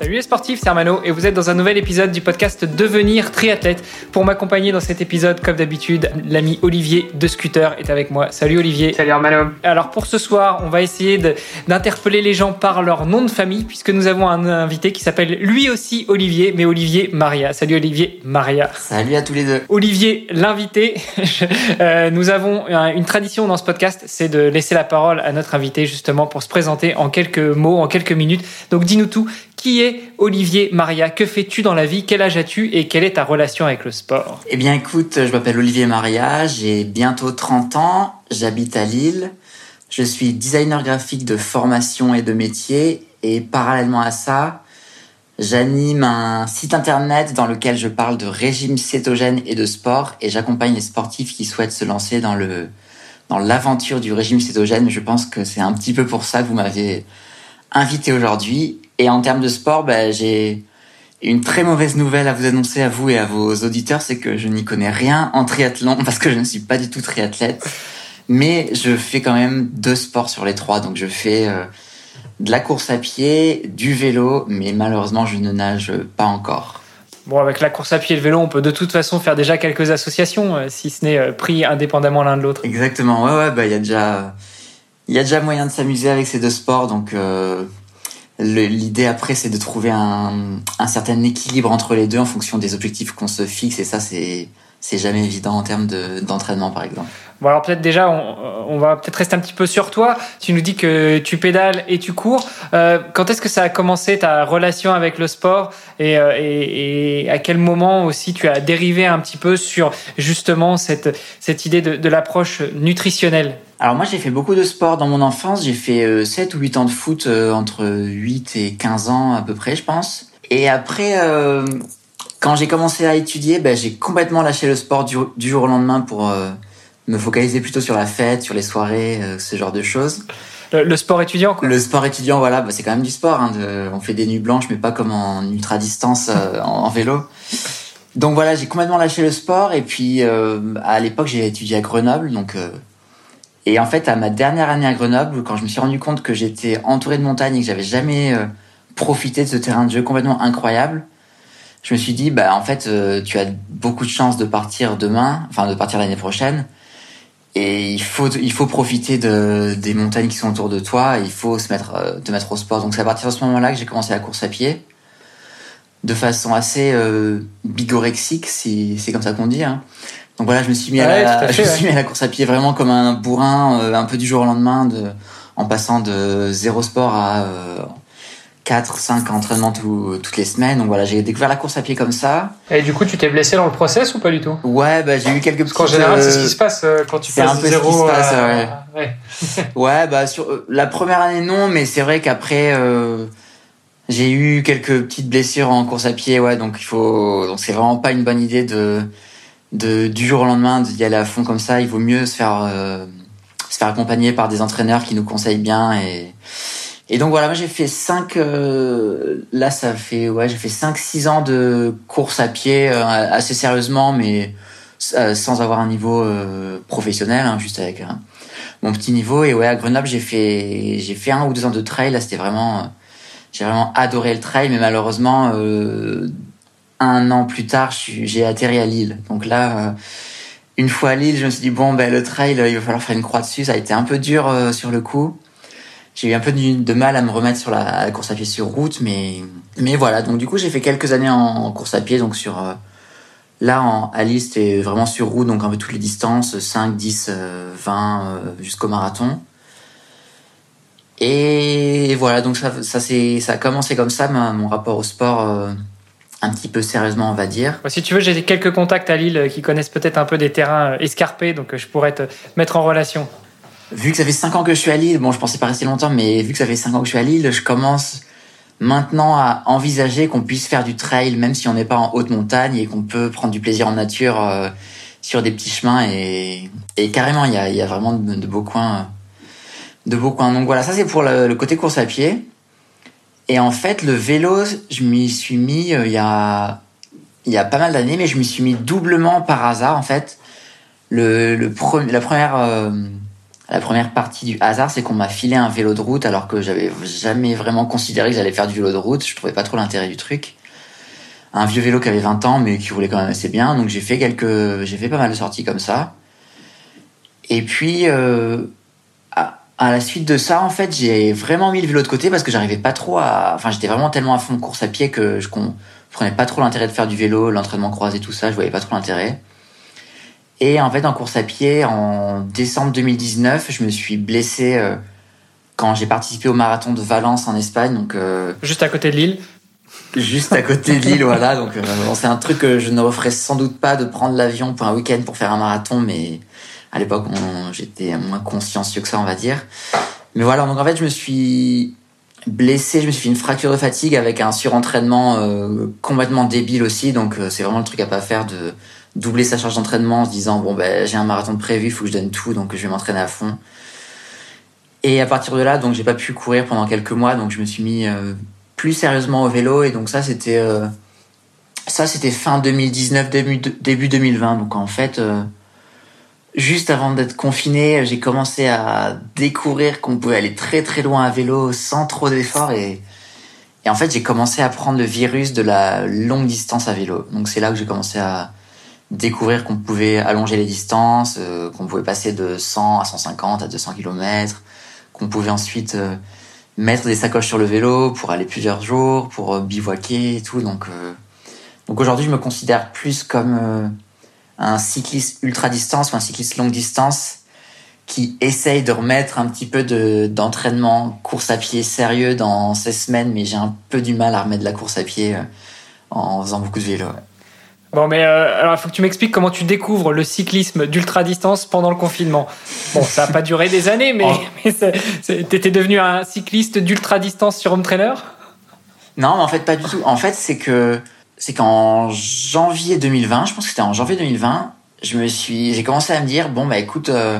Salut les sportifs, c'est Armano et vous êtes dans un nouvel épisode du podcast Devenir triathlète. Pour m'accompagner dans cet épisode, comme d'habitude, l'ami Olivier de Scooter est avec moi. Salut Olivier. Salut Armano. Alors pour ce soir, on va essayer d'interpeller les gens par leur nom de famille puisque nous avons un invité qui s'appelle lui aussi Olivier, mais Olivier Maria. Salut Olivier Maria. Salut à tous les deux. Olivier l'invité. euh, nous avons une tradition dans ce podcast, c'est de laisser la parole à notre invité justement pour se présenter en quelques mots, en quelques minutes. Donc dis-nous tout. Qui est Olivier Maria? Que fais-tu dans la vie? Quel âge as-tu? Et quelle est ta relation avec le sport? Eh bien écoute, je m'appelle Olivier Maria, j'ai bientôt 30 ans, j'habite à Lille, je suis designer graphique de formation et de métier et parallèlement à ça, j'anime un site internet dans lequel je parle de régime cétogène et de sport et j'accompagne les sportifs qui souhaitent se lancer dans le dans l'aventure du régime cétogène. Je pense que c'est un petit peu pour ça que vous m'avez invité aujourd'hui et en termes de sport, bah, j'ai une très mauvaise nouvelle à vous annoncer à vous et à vos auditeurs, c'est que je n'y connais rien en triathlon parce que je ne suis pas du tout triathlète. Mais je fais quand même deux sports sur les trois. Donc je fais euh, de la course à pied, du vélo, mais malheureusement je ne nage pas encore. Bon, avec la course à pied et le vélo, on peut de toute façon faire déjà quelques associations, euh, si ce n'est euh, pris indépendamment l'un de l'autre. Exactement, ouais, ouais, bah il y a déjà, il y a déjà moyen de s'amuser avec ces deux sports, donc L'idée après, c'est de trouver un, certain équilibre entre les deux en fonction des objectifs qu'on se fixe. Et ça, c'est jamais évident en termes d'entraînement, par exemple. Bon, alors peut-être déjà, on, va peut-être rester un petit peu sur toi. Tu nous dis que tu pédales et tu cours. Euh, quand est-ce que ça a commencé ta relation avec le sport et, euh, et, à quel moment aussi tu as dérivé un petit peu sur justement cette, idée de l'approche nutritionnelle? Alors moi j'ai fait beaucoup de sport dans mon enfance, j'ai fait euh, 7 ou 8 ans de foot euh, entre 8 et 15 ans à peu près je pense. Et après euh, quand j'ai commencé à étudier, ben, j'ai complètement lâché le sport du, du jour au lendemain pour euh, me focaliser plutôt sur la fête, sur les soirées, ce genre de choses. Le, le sport étudiant quoi. Le sport étudiant voilà, ben, c'est quand même du sport. Hein, de, on fait des nuits blanches mais pas comme en ultra distance en, en vélo. Donc voilà, j'ai complètement lâché le sport et puis à l'époque j'ai étudié à Grenoble donc et en fait, à ma dernière année à Grenoble, quand je me suis rendu compte que j'étais entouré de montagnes et que j'avais jamais euh, profité de ce terrain de jeu complètement incroyable, je me suis dit, bah en fait, euh, tu as beaucoup de chances de partir demain, enfin de partir l'année prochaine, et il faut il faut profiter de des montagnes qui sont autour de toi. Il faut se mettre euh, te mettre au sport. Donc c'est à partir de ce moment-là que j'ai commencé la course à pied, de façon assez bigorexique, si c'est comme ça qu'on dit. Hein. Donc voilà, je me suis mis, à, la, fait, je me suis mis à la course à pied vraiment comme un bourrin, euh, un peu du jour au lendemain, de, en passant de zéro sport à euh, 4, 5 entraînements tout, toutes les semaines. Donc voilà, j'ai découvert la course à pied comme ça. Et du coup, tu t'es blessé dans le process ou pas du tout? Ouais, bah j'ai eu quelques Parce qu'en général, c'est ce qui se passe euh, quand tu passes un peu zéro. ce qui se passe, euh, ouais. ouais. bah sur euh, la première année non, mais c'est vrai qu'après euh, j'ai eu quelques petites blessures en course à pied, ouais. Donc il faut, donc c'est vraiment pas une bonne idée de de du jour au lendemain d'y aller à fond comme ça. Il vaut mieux se faire euh, se faire accompagner par des entraîneurs qui nous conseillent bien et et donc voilà, moi j'ai fait cinq euh, là ça fait ouais, j'ai fait 5 6 ans de course à pied euh, assez sérieusement mais euh, sans avoir un niveau euh, professionnel hein, juste avec mon petit niveau et ouais à Grenoble, j'ai fait j'ai fait un ou deux ans de trail, là c'était vraiment j'ai vraiment adoré le trail mais malheureusement un an plus tard, j'ai atterri à Lille. Donc là, euh, une fois à Lille, je me suis dit bon, ben le trail, il va falloir faire une croix dessus. Ça a été un peu dur euh, sur le coup. J'ai eu un peu de, mal à me remettre sur la, course à pied sur route, mais mais voilà. Donc du coup, j'ai fait quelques années en, course à pied, donc sur euh, là en, à Lille, c'était vraiment sur route, donc un peu toutes les distances, 5, 10, 20 jusqu'au marathon. Et voilà, donc ça, ça, ça a commencé comme ça, ma, mon rapport au sport euh, un petit peu sérieusement, on va dire. Si tu veux, j'ai quelques contacts à Lille qui connaissent peut-être un peu des terrains escarpés, donc je pourrais te mettre en relation. Vu que ça fait 5 ans que je suis à Lille, bon, je pensais pas rester longtemps, mais vu que ça fait 5 ans que je suis à Lille, je commence maintenant à envisager qu'on puisse faire du trail, même si on n'est pas en haute montagne et qu'on peut prendre du plaisir en nature, euh, sur des petits chemins et, et carrément il y a, y a vraiment de, beaux coins de beaux coins donc voilà ça c'est pour le, côté course à pied et en fait le vélo je m'y suis mis il y a il y a pas mal d'années mais je m'y suis mis doublement par hasard en fait le, le la première la première partie du hasard, c'est qu'on m'a filé un vélo de route alors que j'avais jamais vraiment considéré que j'allais faire du vélo de route. Je trouvais pas trop l'intérêt du truc. Un vieux vélo qui avait 20 ans mais qui voulait quand même assez bien. Donc j'ai fait quelques, j'ai fait pas mal de sorties comme ça. Et puis euh, à, la suite de ça, en fait, j'ai vraiment mis le vélo de côté parce que j'arrivais pas trop à, enfin j'étais vraiment tellement à fond de course à pied que je comprenais pas trop l'intérêt de faire du vélo, l'entraînement croisé, tout ça. Je voyais pas trop l'intérêt. Et en fait, en course à pied, en décembre 2019, je me suis blessé euh, quand j'ai participé au marathon de Valence en Espagne. Donc, euh, juste à côté de Lille. Juste à côté de Lille, voilà. Donc, euh, c'est un truc que je ne referais sans doute pas de prendre l'avion pour un week-end pour faire un marathon, mais à l'époque, j'étais moins consciencieux que ça, on va dire. Mais voilà, donc en fait, je me suis blessé, je me suis fait une fracture de fatigue avec un surentraînement complètement débile aussi. Donc, c'est vraiment le truc à pas faire de doubler sa charge d'entraînement en se disant bon ben j'ai un marathon prévu, il faut que je donne tout, donc je vais m'entraîner à fond. Et à partir de là, donc j'ai pas pu courir pendant quelques mois, donc je me suis mis euh, plus sérieusement au vélo et donc ça c'était euh, ça c'était fin 2019 début début 2020. Donc en fait euh, juste avant d'être confiné, j'ai commencé à découvrir qu'on pouvait aller très très loin à vélo sans trop d'efforts et et en fait, j'ai commencé à prendre le virus de la longue distance à vélo. Donc c'est là que j'ai commencé à découvrir qu'on pouvait allonger les distances, euh, qu'on pouvait passer de 100 à 150 à 200 km, qu'on pouvait ensuite euh, mettre des sacoches sur le vélo pour aller plusieurs jours, pour euh, bivouaquer et tout. Donc, donc aujourd'hui, je me considère plus comme un cycliste ultra distance ou un cycliste longue distance qui essaye de remettre un petit peu d'entraînement course à pied sérieux dans ces semaines, mais j'ai un peu du mal à remettre de la course à pied en faisant beaucoup de vélo. Bon, mais euh, alors il faut que tu m'expliques comment tu découvres le cyclisme d'ultra distance pendant le confinement. Bon, ça n'a pas duré des années, mais, oh. t'étais devenu un cycliste d'ultra distance sur home trainer? Non, mais en fait pas du tout. En fait, c'est que c'est qu'en janvier 2020, je pense que c'était en janvier 2020, je me suis, j'ai commencé à me dire bon bah écoute, euh,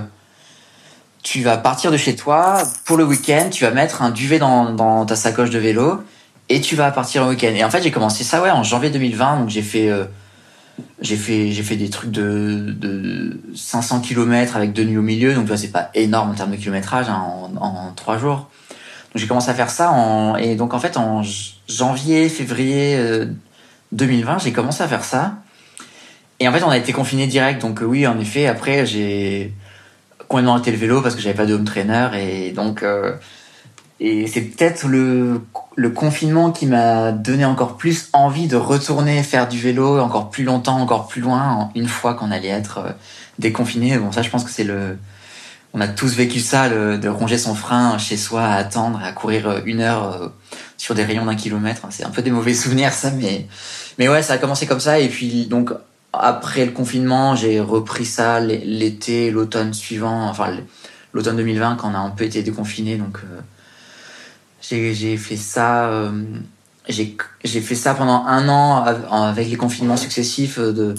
tu vas partir de chez toi pour le week-end, tu vas mettre un duvet dans, dans ta sacoche de vélo et tu vas partir au week-end. Et en fait, j'ai commencé ça ouais en janvier 2020, donc j'ai fait euh, j'ai fait, j'ai fait des trucs de, de 500 km avec deux nuits au milieu, donc c'est pas énorme en termes de kilométrage hein, en, en trois jours. Donc j'ai commencé à faire ça en, et donc en fait en janvier, février 2020, euh, j'ai commencé à faire ça. Et en fait, on a été confiné direct, donc euh, oui, en effet, après j'ai complètement arrêté le vélo parce que j'avais pas de home trainer et donc euh, et c'est peut-être le, le confinement qui m'a donné encore plus envie de retourner faire du vélo encore plus longtemps, encore plus loin, une fois qu'on allait être euh, déconfiné. Bon, ça, je pense que c'est le. On a tous vécu ça, de ronger son frein chez soi, à attendre, à courir euh, une heure euh, sur des rayons d'un kilomètre. C'est un peu des mauvais souvenirs, ça, mais mais ouais, ça a commencé comme ça. Et puis donc après le confinement, j'ai repris ça l'été, l'automne suivant, enfin l'automne 2020 quand on a un peu été déconfiné, donc. J'ai fait ça. Euh, j'ai fait ça pendant un an avec les confinements successifs euh, de,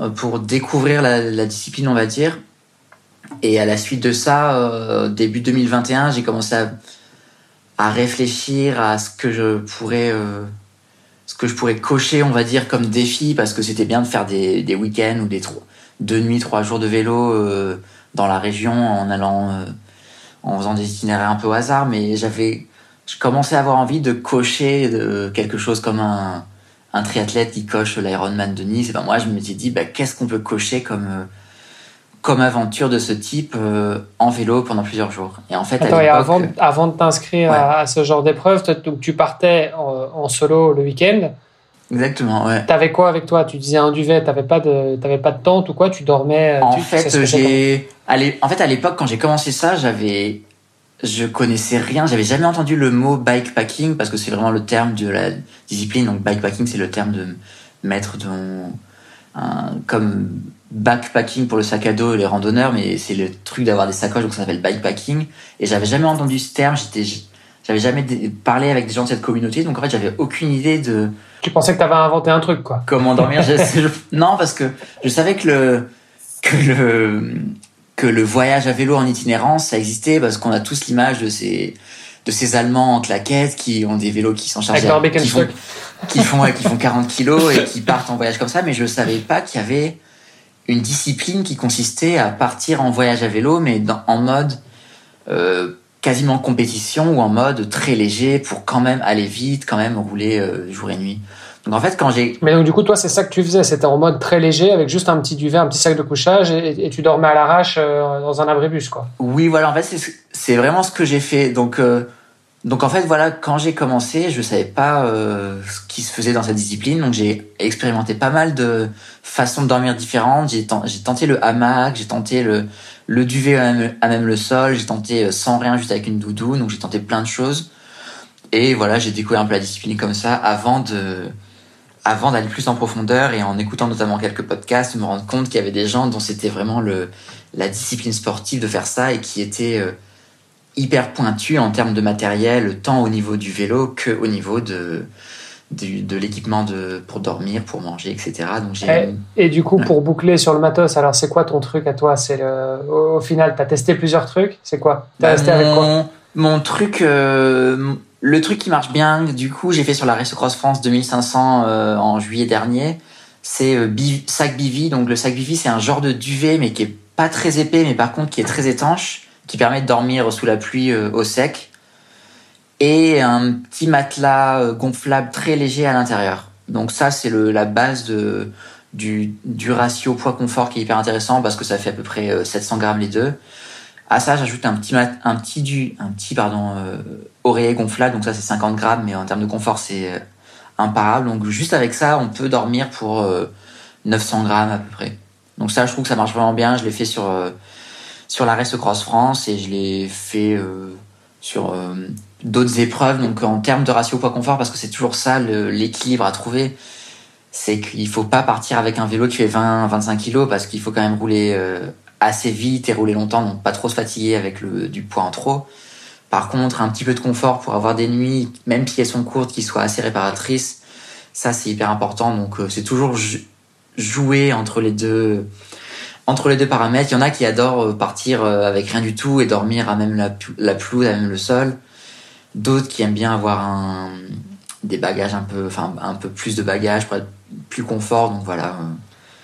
euh, pour découvrir la, discipline, on va dire. Et à la suite de ça, début 2021, j'ai commencé à, réfléchir à ce que je pourrais, ce que je pourrais cocher, on va dire, comme défi, parce que c'était bien de faire des, week-ends ou des deux nuits, trois jours de vélo dans la région en allant, en faisant des itinéraires un peu au hasard, mais j'avais je commençais à avoir envie de cocher quelque chose comme un, triathlète qui coche l'Ironman de Nice. Et ben moi, je me suis dit, bah, qu'est-ce qu'on peut cocher comme, euh, comme aventure de ce type euh, en vélo pendant plusieurs jours. Et en fait, avant, avant de t'inscrire à, ce genre d'épreuve, tu partais en, solo le week-end. Exactement, ouais. T'avais quoi avec toi? Tu disais un duvet, t'avais pas de, t'avais pas de tente ou quoi? Tu dormais En fait, j'ai, en fait, à l'époque, quand j'ai commencé ça, j'avais je connaissais rien, j'avais jamais entendu le mot bikepacking parce que c'est vraiment le terme de la discipline. Donc bikepacking, c'est le terme de mettre dans un, comme backpacking pour le sac à dos et les randonneurs, mais c'est le truc d'avoir des sacoches, donc ça s'appelle bikepacking. Et j'avais jamais entendu ce terme, j'étais, j'avais jamais parlé avec des gens de cette communauté, donc en fait j'avais aucune idée de. Tu pensais que t'avais inventé un truc, quoi. Comment dormir Non, parce que je savais que le que le que le voyage à vélo en itinérance ça existait parce qu'on a tous l'image de ces de ces Allemands en claquettes qui ont des vélos qui sont chargés qui font, qui font qui font 40 kilos et qui partent en voyage comme ça mais je savais pas qu'il y avait une discipline qui consistait à partir en voyage à vélo mais dans, en mode euh, quasiment compétition ou en mode très léger pour quand même aller vite quand même rouler euh, jour et nuit donc en fait, quand j'ai. Mais donc du coup, toi, c'est ça que tu faisais. C'était en mode très léger, avec juste un petit duvet, un petit sac de couchage, et, tu dormais à l'arrache euh, dans un abribus, quoi. Oui, voilà. En fait, c'est vraiment ce que j'ai fait. Donc, euh, donc en fait, voilà, quand j'ai commencé, je savais pas euh, ce qui se faisait dans cette discipline. Donc j'ai expérimenté pas mal de façons de dormir différentes. J'ai tenté le hamac, j'ai tenté le le duvet à même, le sol, j'ai tenté sans rien, juste avec une doudoune. Donc j'ai tenté plein de choses. Et voilà, j'ai découvert un peu la discipline comme ça avant de avant d'aller plus en profondeur et en écoutant notamment quelques podcasts, me rendre compte qu'il y avait des gens dont c'était vraiment le, la discipline sportive de faire ça et qui étaient euh, hyper pointus en termes de matériel, tant au niveau du vélo que au niveau de, de, l'équipement de, pour dormir, pour manger, etc. Donc et, et, du coup, pour boucler sur le matos, alors c'est quoi ton truc à toi? C'est au, final, tu as testé plusieurs trucs? C'est quoi? T'as resté avec quoi? Mon truc, euh, le truc qui marche bien, du coup, j'ai fait sur la Race Cross France 2500 euh, en juillet dernier. C'est euh, sac Bivi. Donc le sac Bivi, c'est un genre de duvet, mais qui est pas très épais, mais par contre qui est très étanche, qui permet de dormir sous la pluie euh, au sec. Et un petit matelas gonflable très léger à l'intérieur. Donc ça, c'est la base de, du, du ratio poids-confort qui est hyper intéressant parce que ça fait à peu près 700 grammes les deux. À ça, j'ajoute un petit, un petit, du, un petit pardon, euh, oreiller gonflable. Donc ça, c'est 50 grammes, mais en termes de confort, c'est euh, imparable. Donc juste avec ça, on peut dormir pour 900 euh, grammes à peu près. Donc ça, je trouve que ça marche vraiment bien. Je l'ai fait sur sur la Race Cross France et je l'ai fait sur d'autres épreuves. Donc en termes de ratio poids confort, parce que c'est toujours ça l'équilibre à trouver, c'est qu'il faut pas partir avec un vélo qui fait 20-25 kilos parce qu'il faut quand même rouler assez vite et rouler longtemps, donc pas trop se fatiguer avec le, du poids en trop. Par contre, un petit peu de confort pour avoir des nuits, même si elles sont courtes, qui soient assez réparatrices, ça c'est hyper important. Donc euh, c'est toujours jouer entre les deux entre les deux paramètres. Il y en a qui adorent euh, partir euh, avec rien du tout et dormir à même la, la à même le sol. D'autres qui aiment bien avoir un, des bagages un peu, enfin un peu plus de bagages pour être plus confort. Donc voilà.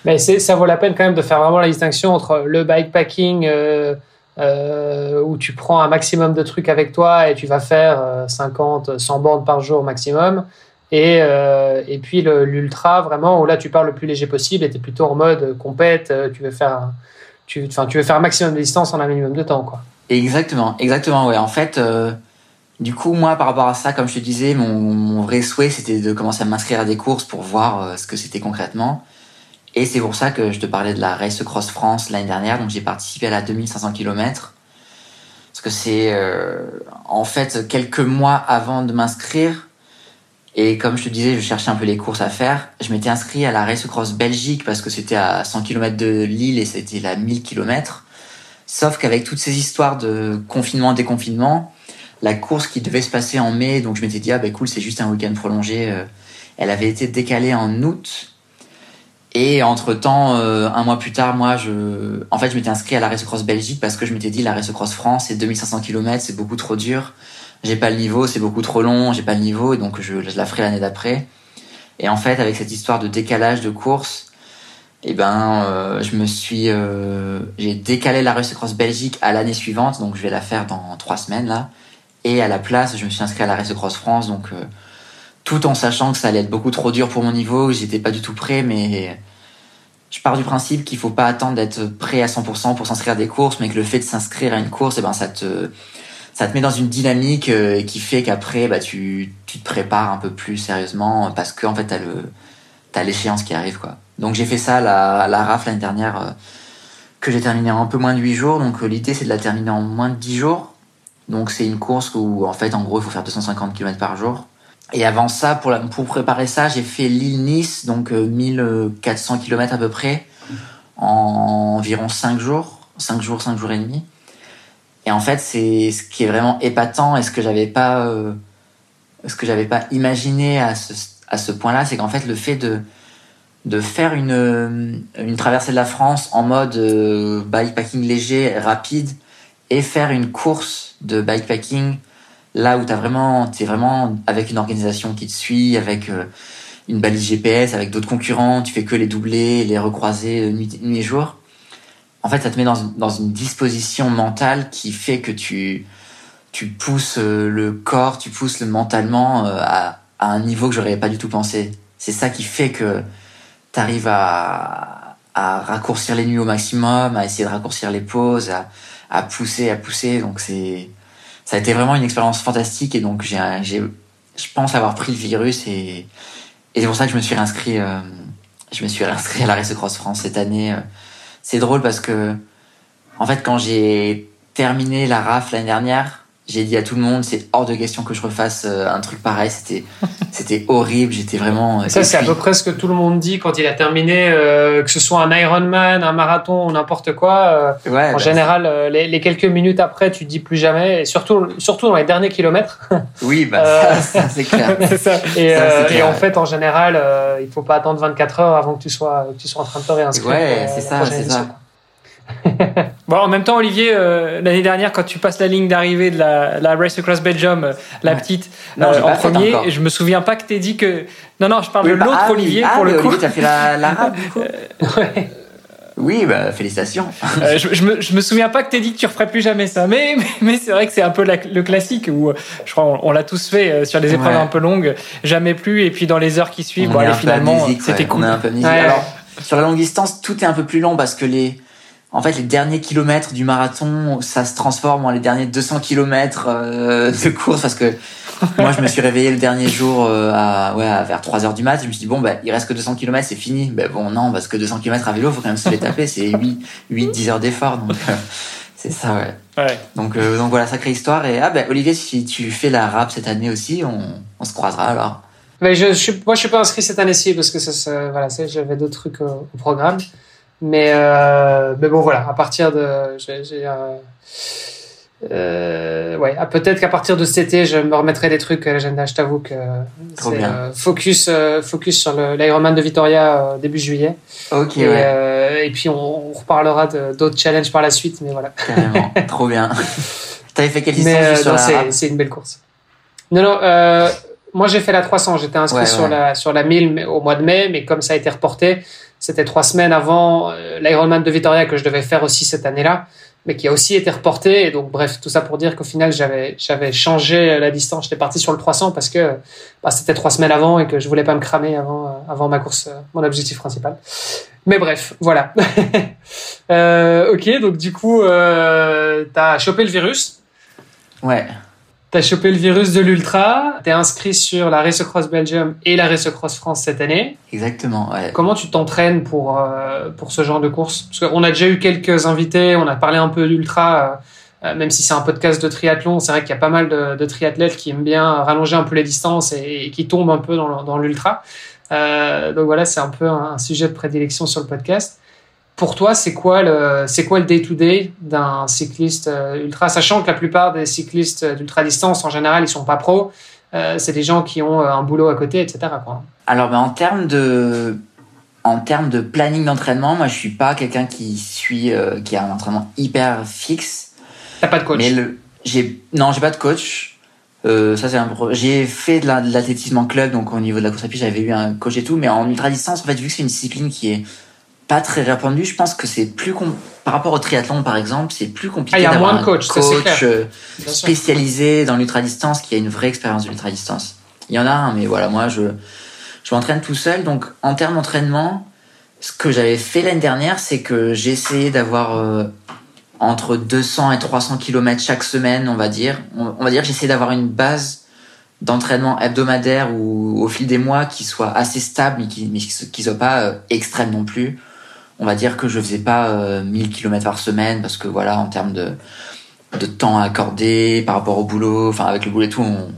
Mais ça vaut la peine quand même de faire vraiment la distinction entre le bikepacking euh, euh, où tu prends un maximum de trucs avec toi et tu vas faire 50, euh, 100 bornes par jour maximum. Et, euh, et puis l'ultra, vraiment, où là tu pars le plus léger possible et tu es plutôt en mode compète, euh, tu veux faire, tu, tu veux faire un maximum de distance en un minimum de temps. Quoi. Exactement, exactement, ouais. En fait, du coup, moi, par rapport à ça, comme je te disais, mon, vrai souhait, c'était de commencer à m'inscrire à des courses pour voir ce que c'était concrètement. Et c'est pour ça que je te parlais de la Race Cross France l'année dernière. Donc j'ai participé à la 2500 km. Parce que c'est euh, en fait quelques mois avant de m'inscrire. Et comme je te disais, je cherchais un peu les courses à faire. Je m'étais inscrit à la Race Cross Belgique parce que c'était à 100 km de Lille et c'était la 1000 km. Sauf qu'avec toutes ces histoires de confinement, déconfinement, la course qui devait se passer en mai, donc je m'étais dit, ah bah cool, c'est juste un week-end prolongé, euh, elle avait été décalée en août et entre temps, euh, un mois plus tard, moi, je, en fait, je m'étais inscrit à la Race Cross Belgique parce que je m'étais dit la Race Cross France, c'est 2500 km, c'est beaucoup trop dur. J'ai pas le niveau, c'est beaucoup trop long, j'ai pas le niveau, donc je, la ferai l'année d'après. Et en fait, avec cette histoire de décalage de course, eh ben, euh, je me suis, euh, j'ai décalé la Race Cross Belgique à l'année suivante, donc je vais la faire dans trois semaines là. Et à la place, je me suis inscrit à la Race Cross France, donc tout en sachant que ça allait être beaucoup trop dur pour mon niveau, j'étais pas du tout prêt, mais je pars du principe qu'il faut pas attendre d'être prêt à 100% pour s'inscrire à des courses, mais que le fait de s'inscrire à une course, eh ben ça te ça te met dans une dynamique euh, qui fait qu'après bah tu, tu te prépares un peu plus sérieusement parce que en fait t'as le t'as l'échéance qui arrive quoi. Donc j'ai fait ça la la RAF l'année dernière euh, que j'ai terminé en un peu moins de 8 jours. Donc euh, l'idée c'est de la terminer en moins de 10 jours. Donc c'est une course où en fait en gros il faut faire 250 km par jour. Et avant ça, pour, pour préparer ça, j'ai fait Lille-Nice, donc 1400 euh, km à peu près, en environ 5 jours, 5 jours, 5 jours et demi. Et en fait, c'est ce qui est vraiment épatant et ce que j'avais pas, euh, ce que j'avais pas imaginé à ce, à ce point-là, c'est qu'en fait, le fait de, de faire une, une traversée de la France en mode bikepacking léger, rapide, et faire une course de bikepacking là où t'as vraiment, t'es vraiment avec une organisation qui te suit, avec une balise GPS, avec d'autres concurrents, tu fais que les doubler, les recroiser nuit, nuit et jour. En fait, ça te met dans, une disposition mentale qui fait que tu, tu pousses le corps, tu pousses le mentalement à, à un niveau que j'aurais pas du tout pensé. C'est ça qui fait que tu arrives à, raccourcir les nuits au maximum, à essayer de raccourcir les pauses, à, pousser, à pousser. Donc c'est, ça a été vraiment une expérience fantastique et donc j'ai, j'ai, je pense avoir pris le virus et, c'est pour ça que je me suis réinscrit, euh, je me suis à la Race Cross France cette année. C'est drôle parce que, en fait, quand j'ai terminé la RAF l'année dernière, j'ai dit à tout le monde, c'est hors de question que je refasse euh, un truc pareil. C'était, c'était horrible. J'étais vraiment. Euh, ça, c'est à peu près ce que tout le monde dit quand il a terminé, euh, que ce soit un Ironman, un marathon ou n'importe quoi. Ouais, en bah, général, les, quelques minutes après, tu te dis plus jamais. Et surtout, surtout dans les derniers kilomètres. Oui, bah, ça, c'est clair. ça. Et, et, en fait, en général, il faut pas attendre 24 heures avant que tu sois, que tu sois en train de te réinscrire. Ouais, c'est ça, c'est ça. bon, en même temps, Olivier, euh, l'année dernière, quand tu passes la ligne d'arrivée de la, la, Race Across Belgium, euh, la petite, non, euh, en premier, je me souviens pas que tu dit que. Non, non, je parle de bah, l'autre ah Olivier ah pour le coup. Olivier, as fait la, du coup ouais. Oui, bah, félicitations. je, je, me, je me souviens pas que tu dit que tu referais plus jamais ça, mais, mais, mais c'est vrai que c'est un peu le classique où je crois on, l'a tous fait sur les épreuves un peu longues, jamais plus, et puis dans les heures qui suivent, bon, allez, finalement, c'était cool. On est un peu Alors, sur la longue distance, tout est un peu plus long parce que les, en fait, les derniers kilomètres du marathon, ça se transforme en les derniers 200 kilomètres euh, de course parce que moi, je me suis réveillé le dernier jour euh, à, ouais, à vers 3 heures du mat. Je me suis dit, bon, bah, il reste que 200 kilomètres, c'est fini. Ben bon, non, parce que 200 kilomètres à vélo, faut quand même se les taper. C'est 8, 8, 10 heures d'effort. Donc, euh, c'est ça, ouais. ouais. Donc, donc voilà, sacrée histoire. Et ah, ben, Olivier, si tu fais la rap cette année aussi, on, on se croisera alors. Mais je, je, moi, je suis pas inscrit cette année-ci parce que ça, ça voilà, j'avais d'autres trucs au, au programme. Mais, euh, mais bon, voilà, à partir de. J'ai, euh, ouais, ah, peut-être qu'à partir de cet été, je me remettrai des trucs à l'agenda. Je t'avoue que c'est euh, focus, euh, focus sur l'Ironman de Vitoria euh, début juillet. Ok. Et, ouais. et puis on, on reparlera d'autres challenges par la suite, mais voilà. Carrément, trop bien. T'avais fait quelle distance c'est, une belle course. Non, non. moi, j'ai fait la 300. J'étais inscrit Ouais, sur ouais. la sur la 1000 au mois de mai, mais comme ça a été reporté, c'était trois semaines avant euh, l'Ironman de Vitoria que je devais faire aussi cette année-là, mais qui a aussi été reporté. Et donc, bref, tout ça pour dire qu'au final, j'avais, changé la distance. J'étais parti sur le 300 parce que bah, c'était trois semaines avant et que je voulais pas me cramer avant, euh, ma course, euh, mon objectif principal. Mais bref, voilà. ok, donc du coup, t'as chopé le virus. Ouais. T'as chopé le virus de l'ultra, t'es inscrit sur la Race Cross Belgium et la Race Cross France cette année. Exactement, ouais. Comment tu t'entraînes pour, euh, pour ce genre de course? Parce qu'on a déjà eu quelques invités, on a parlé un peu d'ultra, euh, même si c'est un podcast de triathlon, c'est vrai qu'il y a pas mal de, de, triathlètes qui aiment bien rallonger un peu les distances et, et qui tombent un peu dans, dans l'ultra. Euh, donc voilà, c'est un peu un, un sujet de prédilection sur le podcast pour toi, c'est quoi le c'est quoi le day to day d'un cycliste euh, ultra, sachant que la plupart des cyclistes d'ultra distance en général ils sont pas pros, euh, c'est des gens qui ont un boulot à côté, etc. Quoi. Alors, ben, en termes de en termes de planning d'entraînement, moi je suis pas quelqu'un qui suit euh, qui a un entraînement hyper fixe. T'as pas de coach? Mais le j'ai non j'ai pas de coach. Euh, ça c'est un j'ai fait de l'athlétisme en club donc au niveau de la course à pied j'avais eu un coach et tout mais en ultra distance en fait vu que c'est une discipline qui est pas très répandu. Je pense que c'est plus com... par rapport au triathlon par exemple, c'est plus compliqué ah, y a d'avoir coach, un coach ça, euh, spécialisé dans l'ultra distance qui a une vraie expérience de l'ultra distance. Il y en a un, mais voilà, moi je je m'entraîne tout seul. Donc en termes d'entraînement, ce que j'avais fait l'année dernière, c'est que j'ai essayé d'avoir euh, entre 200 et 300 km chaque semaine, on va dire. On, on va dire, j'ai essayé d'avoir une base d'entraînement hebdomadaire ou au fil des mois qui soit assez stable, mais qui qui soit pas euh, extrême non plus on va dire que je faisais pas euh, 1000 km par semaine parce que voilà en termes de temps accordé par rapport au boulot enfin avec le boulot et tout on,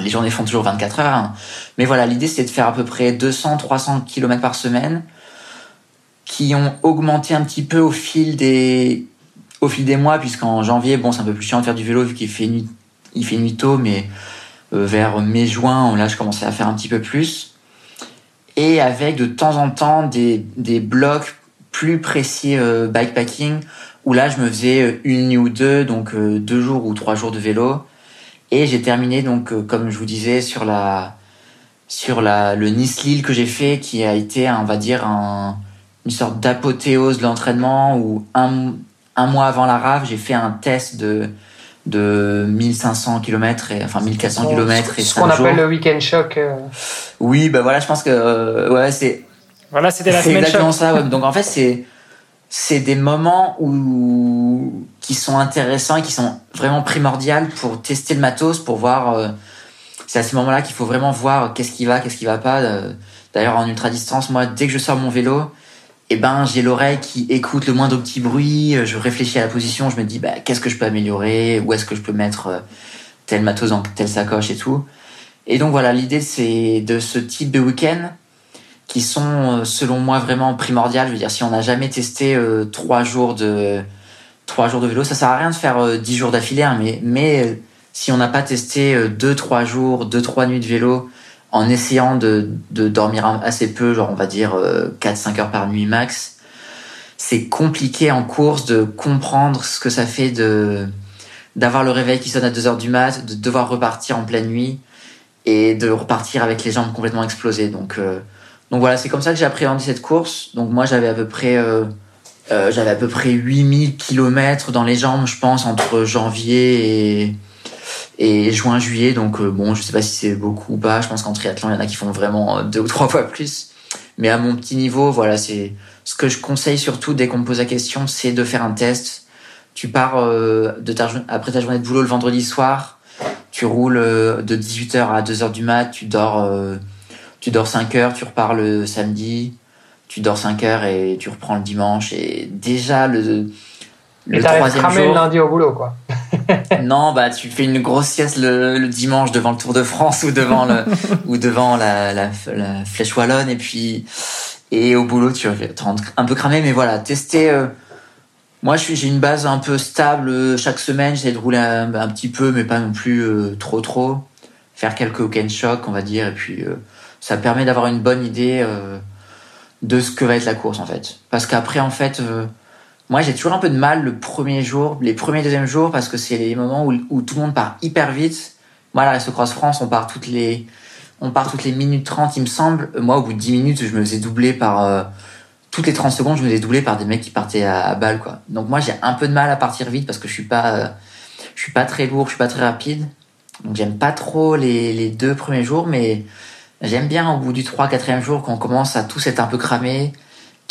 les journées font toujours 24 heures hein. mais voilà l'idée c'était de faire à peu près 200 300 km par semaine qui ont augmenté un petit peu au fil des mois puisqu'en janvier bon c'est un peu plus chiant de faire du vélo vu qu'il fait nuit tôt mais euh, vers mai juin là je commençais à faire un petit peu plus et avec de temps en temps des, des blocs plus précis euh, bikepacking où là je me faisais une nuit ou deux, donc euh, deux jours ou trois jours de vélo. Et j'ai terminé donc euh, comme je vous disais sur la sur la le Nice Lille que j'ai fait qui a été on va dire un, une sorte d'apothéose de l'entraînement où un, un mois avant la rave j'ai fait un test de de 1500 km et enfin 1400 km et ce qu'on appelle le week-end choc. Oui, bah voilà, je pense que ouais, c'est voilà, c'était la semaine exactement ça. Ouais. Donc en fait, c'est c'est des moments où qui sont intéressants et qui sont vraiment primordiales pour tester le matos, pour voir. Euh, c'est à ces moments-là qu'il faut vraiment voir qu'est-ce qui va, qu'est-ce qui va pas. Euh, d'ailleurs, en ultra distance, moi, dès que je sors mon vélo, eh ben, j'ai l'oreille qui écoute le moindre petit bruit. Euh, je réfléchis à la position, je me dis, bah, qu'est-ce que je peux améliorer, où est-ce que je peux mettre tel matos dans telle sacoche et tout. Et donc voilà, l'idée c'est de ce type de week-end qui sont, euh, selon moi, vraiment primordiales. Je veux dire, si on n'a jamais testé euh, trois jours de trois jours de vélo, ça sert à rien de faire euh, dix jours d'affilée, hein, mais mais si on n'a pas testé deux trois jours, deux trois nuits de vélo, en essayant de, de dormir assez peu, genre on va dire 4-5 heures par nuit max, c'est compliqué en course de comprendre ce que ça fait de d'avoir le réveil qui sonne à 2 heures du mat, de devoir repartir en pleine nuit et de repartir avec les jambes complètement explosées. Donc donc voilà, c'est comme ça que j'ai appréhendé cette course. Donc moi, j'avais à peu près, euh, euh, j'avais à peu près 8000 km dans les jambes, je pense, entre janvier et, et juin, juillet. Donc euh, bon, je sais pas si c'est beaucoup ou pas. Je pense qu'en triathlon, il y en a qui font vraiment deux ou trois fois plus. Mais à mon petit niveau, voilà, c'est ce que je conseille surtout dès qu'on me pose la question, c'est de faire un test. Tu pars de ta, après ta journée de boulot le vendredi soir, tu roules de 18h à 2h du mat, tu dors tu dors 5 heures, tu repars le samedi, tu dors 5 heures et tu reprends le dimanche. Et déjà, le, le troisième jour. le lundi au boulot, quoi. non, bah, tu fais une grosse sieste le, dimanche devant le Tour de France ou devant, le, ou devant la, la, Flèche Wallonne. Et puis, et au boulot, tu es un peu cramé. Mais voilà, tester. Euh, moi, j'ai une base un peu stable euh, chaque semaine. J'essaie de rouler un, petit peu, mais pas non plus euh, trop, trop. Faire quelques week-end shocks, on va dire. Et puis, ça permet d'avoir une bonne idée euh, de ce que va être la course en fait. Parce qu'après en fait, euh, moi j'ai toujours un peu de mal le premier jour, les premiers deuxième jours parce que c'est les moments où, tout le monde part hyper vite. Moi la Race Cross France, on part toutes les on part toutes les minutes 30 il me semble. Moi au bout de 10 minutes, je me faisais doubler par euh, toutes les 30 secondes, je me faisais doubler par des mecs qui partaient à, à balle quoi. Donc moi j'ai un peu de mal à partir vite parce que je suis pas je suis pas très lourd, je suis pas très rapide. Donc j'aime pas trop les, les deux premiers jours mais J'aime bien au bout du 3 4 jour qu'on commence à tous être un peu cramé,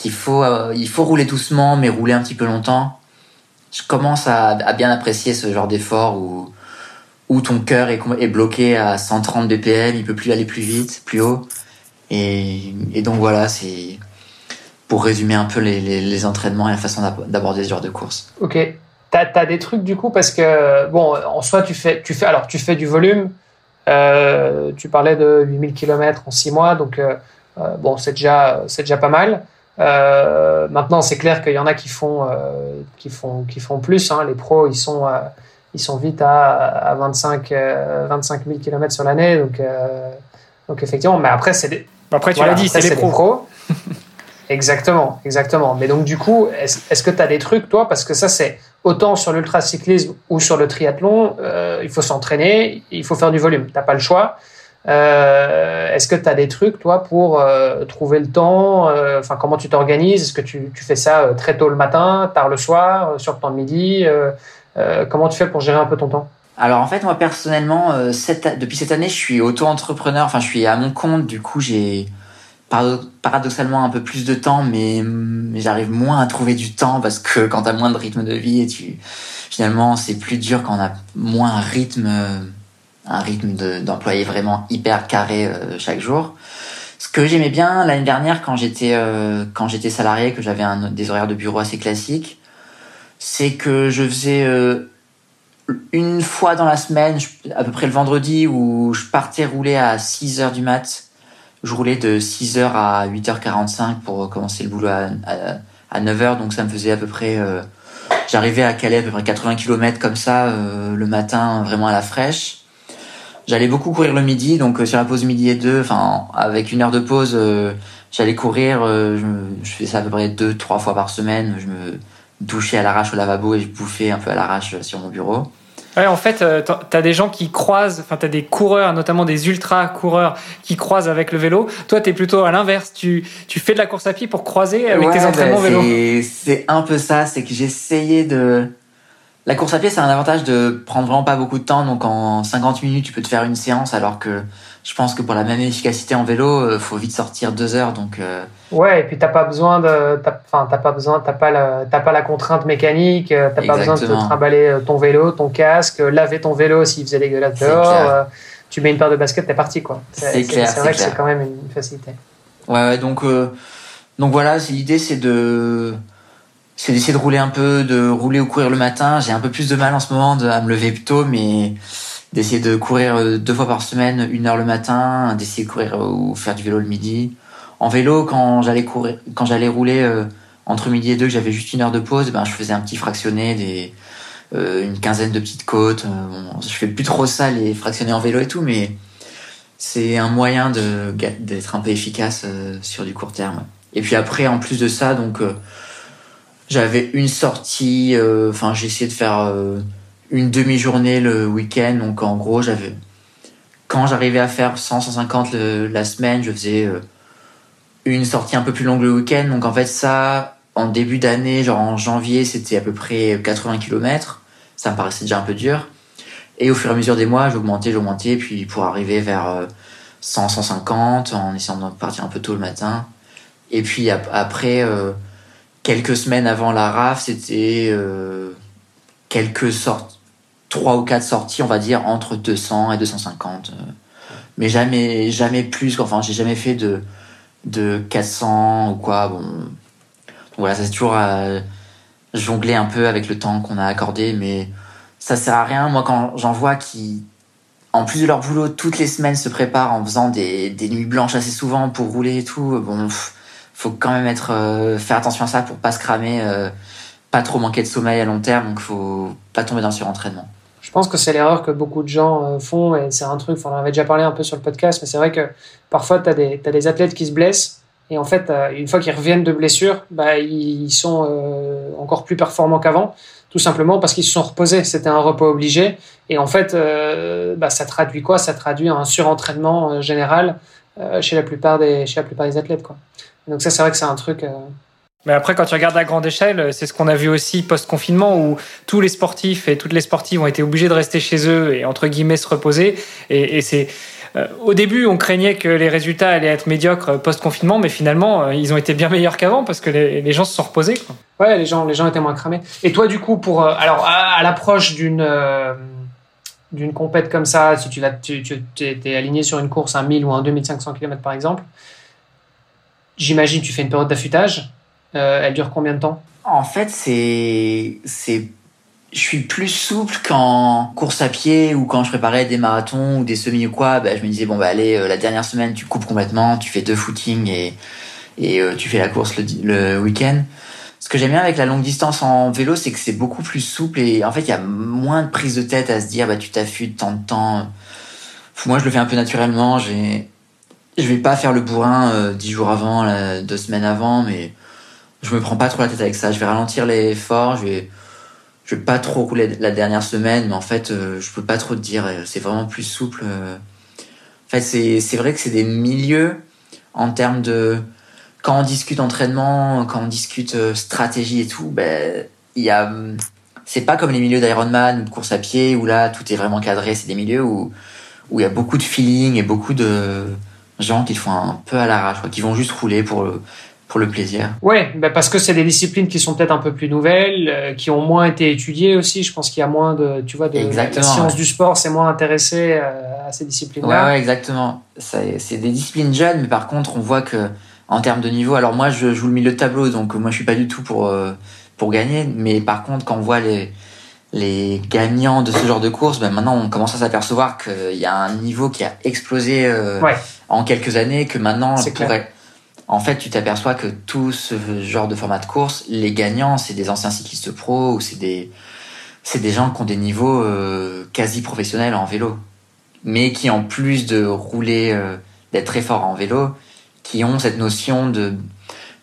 qu'il faut euh, il faut rouler doucement mais rouler un petit peu longtemps. Je commence à, bien apprécier ce genre d'effort où où ton cœur est, bloqué à 130 BPM, il peut plus aller plus vite, plus haut. Et, donc voilà, c'est pour résumer un peu les, les, entraînements et la façon d'aborder ce genre de course. Ok. T'as as des trucs du coup parce que bon en soi tu fais tu fais alors tu fais du volume euh, tu parlais de 8000 km en 6 mois, donc euh, bon, c'est déjà, c'est déjà pas mal. Maintenant, c'est clair qu'il y en a qui font, qui font, qui font plus. Hein. Les pros, ils sont, ils sont vite à, à 25, 25 000 km sur l'année, donc, donc effectivement. Mais après, c'est des, après, tu l'as dit, c'est les pros. exactement, exactement. Mais donc, du coup, est-ce, que tu as des trucs, toi, parce que ça, c'est autant sur l'ultracyclisme ou sur le triathlon, euh, il faut s'entraîner, il faut faire du volume. T'as pas le choix. Euh, Est-ce que tu as des trucs, toi, pour euh, trouver le temps euh, Enfin, comment tu t'organises? Est-ce que tu, tu, fais ça euh, très tôt le matin, tard le soir, sur le temps de midi Comment tu fais pour gérer un peu ton temps? Alors en fait moi personnellement cette, depuis cette année je suis auto-entrepreneur, enfin je suis à mon compte, du coup j'ai paradoxalement un peu plus de temps, mais, j'arrive moins à trouver du temps parce que quand t'as moins de rythme de vie et tu finalement c'est plus dur quand on a moins un rythme un rythme d'employé vraiment hyper carré euh, chaque jour. Ce que j'aimais bien l'année dernière quand j'étais euh, quand j'étais salarié que j'avais des horaires de bureau assez classiques, c'est que je faisais euh, une fois dans la semaine, à peu près le vendredi où je partais rouler à 6 heures du mat je roulais de 6h à 8h45 pour commencer le boulot à, à, 9h, donc ça me faisait à peu près... J'arrivais à Calais à peu près 80 km comme ça le matin, vraiment à la fraîche. J'allais beaucoup courir le midi, donc sur la pause midi et deux, enfin avec une heure de pause, j'allais courir. je, je faisais ça à peu près deux, trois fois par semaine. Je me douchais à l'arrache au lavabo et je bouffais un peu à l'arrache sur mon bureau. Ouais, en fait, euh, tu as des gens qui croisent, enfin, tu as des coureurs, notamment des ultra-coureurs, qui croisent avec le vélo. Toi, tu es plutôt à l'inverse. Tu, tu fais de la course à pied pour croiser avec tes entraînements bah, vélo. C'est un peu ça, c'est que j'essayais de. La course à pied, c'est un avantage de prendre vraiment pas beaucoup de temps. Donc, en 50 minutes, tu peux te faire une séance, alors que je pense que pour la même efficacité en vélo, il euh, faut vite sortir deux heures. Donc, euh, Ouais, et puis t'as pas besoin de, enfin t'as pas besoin, t'as pas la, t'as pas la contrainte mécanique, euh, t'as pas besoin de te trimballer ton vélo, ton casque, laver ton vélo s'il faisait dégueulasse dehors. tu mets une paire de baskets, t'es parti quoi. C'est clair. C'est vrai que c'est quand même une facilité. Ouais, ouais donc donc voilà, l'idée c'est de c'est d'essayer de rouler un peu, de rouler ou courir le matin. J'ai un peu plus de mal en ce moment à me lever tôt, mais d'essayer de courir euh, deux fois par semaine, une heure le matin, d'essayer de courir euh, ou faire du vélo le midi. En vélo, quand j'allais courir, quand j'allais rouler euh, entre midi et deux, que j'avais juste une heure de pause, ben je faisais un petit fractionné, des une quinzaine de petites côtes. je fais plus trop ça les fractionnés en vélo et tout, mais c'est un moyen de d'être un peu efficace sur du court terme. Et puis après, en plus de ça, donc j'avais une sortie. Enfin, j'ai essayé de faire une demi-journée le week-end. Donc en gros, j'avais quand j'arrivais à faire 100, 150 la semaine, je faisais euh, une sortie un peu plus longue le week-end. Donc en fait, ça, en début d'année, genre en janvier, c'était à peu près 80 km. Ça me paraissait déjà un peu dur. Et au fur et à mesure des mois, j'augmentais, j'augmentais, puis pour arriver vers 100, euh, 150, en essayant de partir un peu tôt le matin. Et puis après, euh, quelques semaines avant la RAF, c'était quelques sortes, trois ou quatre sorties, on va dire, entre 200 et 250. Euh. Mais jamais, jamais plus. Enfin, j'ai jamais fait de, de 400 ou quoi. Bon. voilà, ça c'est toujours à jongler un peu avec le temps qu'on a accordé, mais ça sert à rien. Moi, quand j'en vois qui, en plus de leur boulot, toutes les semaines se préparent en faisant des, des nuits blanches assez souvent pour rouler et tout, bon, faut quand même euh, faire attention à ça pour pas se cramer, euh, pas trop manquer de sommeil à long terme, donc faut pas tomber dans le surentraînement. Je pense que c'est l'erreur que beaucoup de gens euh, font et c'est un truc, on en avait déjà parlé un peu sur le podcast, mais c'est vrai que parfois tu as, des athlètes qui se blessent et en fait, euh, une fois qu'ils reviennent de blessure, bah, ils sont encore plus performants qu'avant, tout simplement parce qu'ils se sont reposés. C'était un repos obligé et en fait, bah, ça traduit quoi? Ça traduit un surentraînement général chez, la plupart des, chez la plupart des athlètes. Donc ça, c'est vrai que c'est un truc mais après, quand tu regardes à grande échelle, c'est ce qu'on a vu aussi post-confinement où tous les sportifs et toutes les sportives ont été obligés de rester chez eux et entre guillemets se reposer. Et, et c'est euh, au début, on craignait que les résultats allaient être médiocres post-confinement, mais finalement, euh, ils ont été bien meilleurs qu'avant parce que les, les, gens se sont reposés. Quoi. Ouais, les gens, les gens étaient moins cramés. Et toi, du coup, pour euh, alors à, l'approche d'une d'une compète comme ça, si tu vas, tu, tu es aligné sur une course un 1000 ou un 2500 km par exemple, j'imagine tu fais une période d'affûtage. Euh, elle dure combien de temps? En fait, c'est c'est je suis plus souple qu'en course à pied ou quand je préparais des marathons ou des semis ou quoi. Bah, je me disais bon bah allez, euh, la dernière semaine tu coupes complètement, tu fais deux footings et et euh, tu fais la course le, le week-end. Ce que j'aime bien avec la longue distance en vélo, c'est que c'est beaucoup plus souple et en fait il y a moins de prise de tête à se dire bah tu t'affûtes tant de temps. Moi je le fais un peu naturellement. J'ai je vais pas faire le bourrin dix jours avant, deux semaines avant, mais je me prends pas trop la tête avec ça. Je vais ralentir l'effort, je vais, je vais pas trop rouler la dernière semaine, mais en fait, euh, je peux pas trop te dire. Euh, c'est vraiment plus souple. Euh. En fait, c'est, c'est vrai que c'est des milieux en termes de quand on discute entraînement, quand on discute stratégie et tout, ben il y a c'est pas comme les milieux d'Ironman ou de course à pied où là tout est vraiment cadré. C'est des milieux où où il y a beaucoup de feeling et beaucoup de gens qui font un peu à l'arrache, qui vont juste rouler pour pour le plaisir Ouais, bah parce que c'est des disciplines qui sont peut-être un peu plus nouvelles, euh, qui ont moins été étudiées aussi. Je pense qu'il y a moins de, tu vois, de exactement, la science du sport, c'est moins intéressé euh, à ces disciplines-là. Ouais, ouais, exactement. C'est des disciplines jeunes, mais par contre, on voit que en termes de niveau, alors moi, je joue le milieu de tableau, donc moi, je suis pas du tout pour euh, pour gagner, mais par contre, quand on voit les les gagnants de ce genre de course, ben maintenant on commence à s'apercevoir qu'il y a un niveau qui a explosé en quelques années, que maintenant en fait, tu t'aperçois que tout ce genre de format de course, les gagnants, c'est des anciens cyclistes pros ou c'est des, c'est des gens qui ont des niveaux euh, quasi professionnels en vélo. mais qui en plus de rouler, d'être très fort en vélo, qui ont cette notion de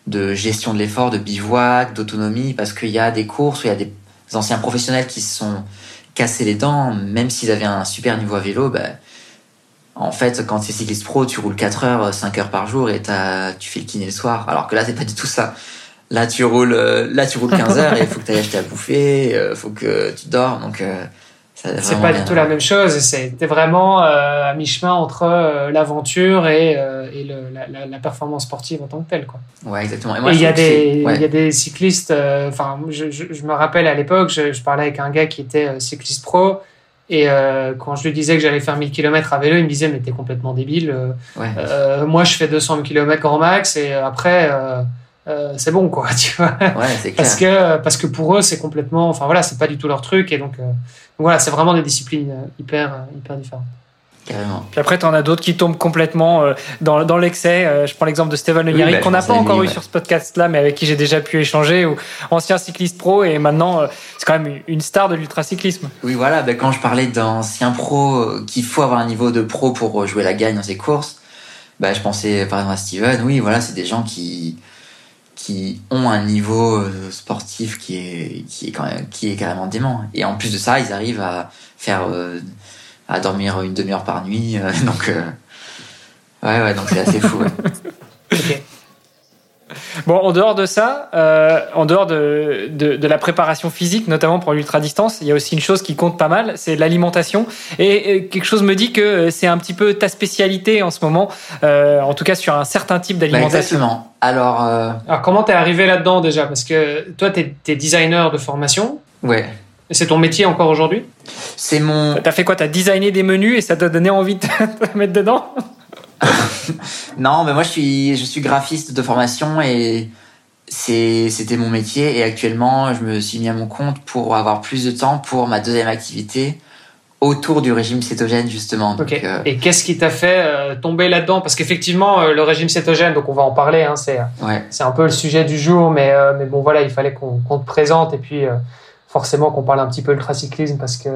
de gestion de l'effort, de bivouac, d'autonomie, parce qu'il y a des courses où il y a des anciens professionnels qui se sont cassés les dents, même s'ils avaient un super niveau à vélo, bah, en fait, quand tu es cycliste pro, tu roules 4 heures, 5 heures par jour et tu fais le kiné le soir. Alors que là, c'est pas du tout ça. Là, tu roules, euh, là, tu roules 15 heures et il faut que tu ailles acheter à bouffer, il euh, faut que tu dors. Donc, euh, c'est pas du tout la même chose. C'était vraiment à mi-chemin entre l'aventure et, et le, la, la, performance sportive en tant que telle. Quoi. Ouais, exactement. Et il y, a des, il y a des cyclistes, enfin, je, je, je, me rappelle à l'époque, je, je, parlais avec un gars qui était cycliste pro et euh, quand je lui disais que j'allais faire 1000 km à vélo, il me disait mais t'es complètement débile. Euh, moi je fais 200 km grand max et après euh, c'est bon quoi, tu vois. parce que parce que pour eux c'est complètement, enfin voilà, c'est pas du tout leur truc et donc, donc voilà, c'est vraiment des disciplines hyper hyper différentes. Puis après, tu en as d'autres qui tombent complètement euh, dans, dans l'excès. Euh, je prends l'exemple de Steven Le oui, bah, qu'on n'a pas encore eu sur ce podcast-là, mais avec qui j'ai déjà pu échanger, ou ancien cycliste pro, et maintenant, euh, c'est quand même une star de l'ultracyclisme. Oui, voilà, bah, quand je parlais d'anciens pro, qu'il faut avoir un niveau de pro pour jouer la gagne dans ces courses, bah, je pensais par exemple à Steven, oui, voilà, c'est des gens qui qui ont un niveau sportif qui est qui est quand même qui est carrément dément et en plus de ça ils arrivent à faire à dormir une demi-heure par nuit. Euh, donc, euh, ouais, ouais, donc c'est assez fou. Bon, en dehors de ça, euh, en dehors de, de, de, la préparation physique, notamment pour l'ultra-distance, il y a aussi une chose qui compte pas mal, c'est l'alimentation. Et, quelque chose me dit que c'est un petit peu ta spécialité en ce moment, euh, en tout cas sur un certain type d'alimentation. Bah exactement. Alors, euh... Alors, comment t'es arrivé là-dedans déjà? Parce que toi, t'es es designer de formation. Ouais. C'est ton métier encore aujourd'hui? C'est mon. T'as fait quoi? T'as designé des menus et ça t'a donné envie de te mettre dedans? Non, mais moi je suis je suis graphiste de formation et c'était mon métier. Et actuellement je me suis mis à mon compte pour avoir plus de temps pour ma deuxième activité autour du régime cétogène justement. Euh, et qu'est-ce qui t'a fait euh, tomber là-dedans? Parce qu'effectivement, euh, le régime cétogène, donc on va en parler, hein, c'est c'est un peu le sujet du jour, mais mais bon voilà, il fallait qu'on te présente et puis forcément qu'on parle un petit peu ultracyclisme parce que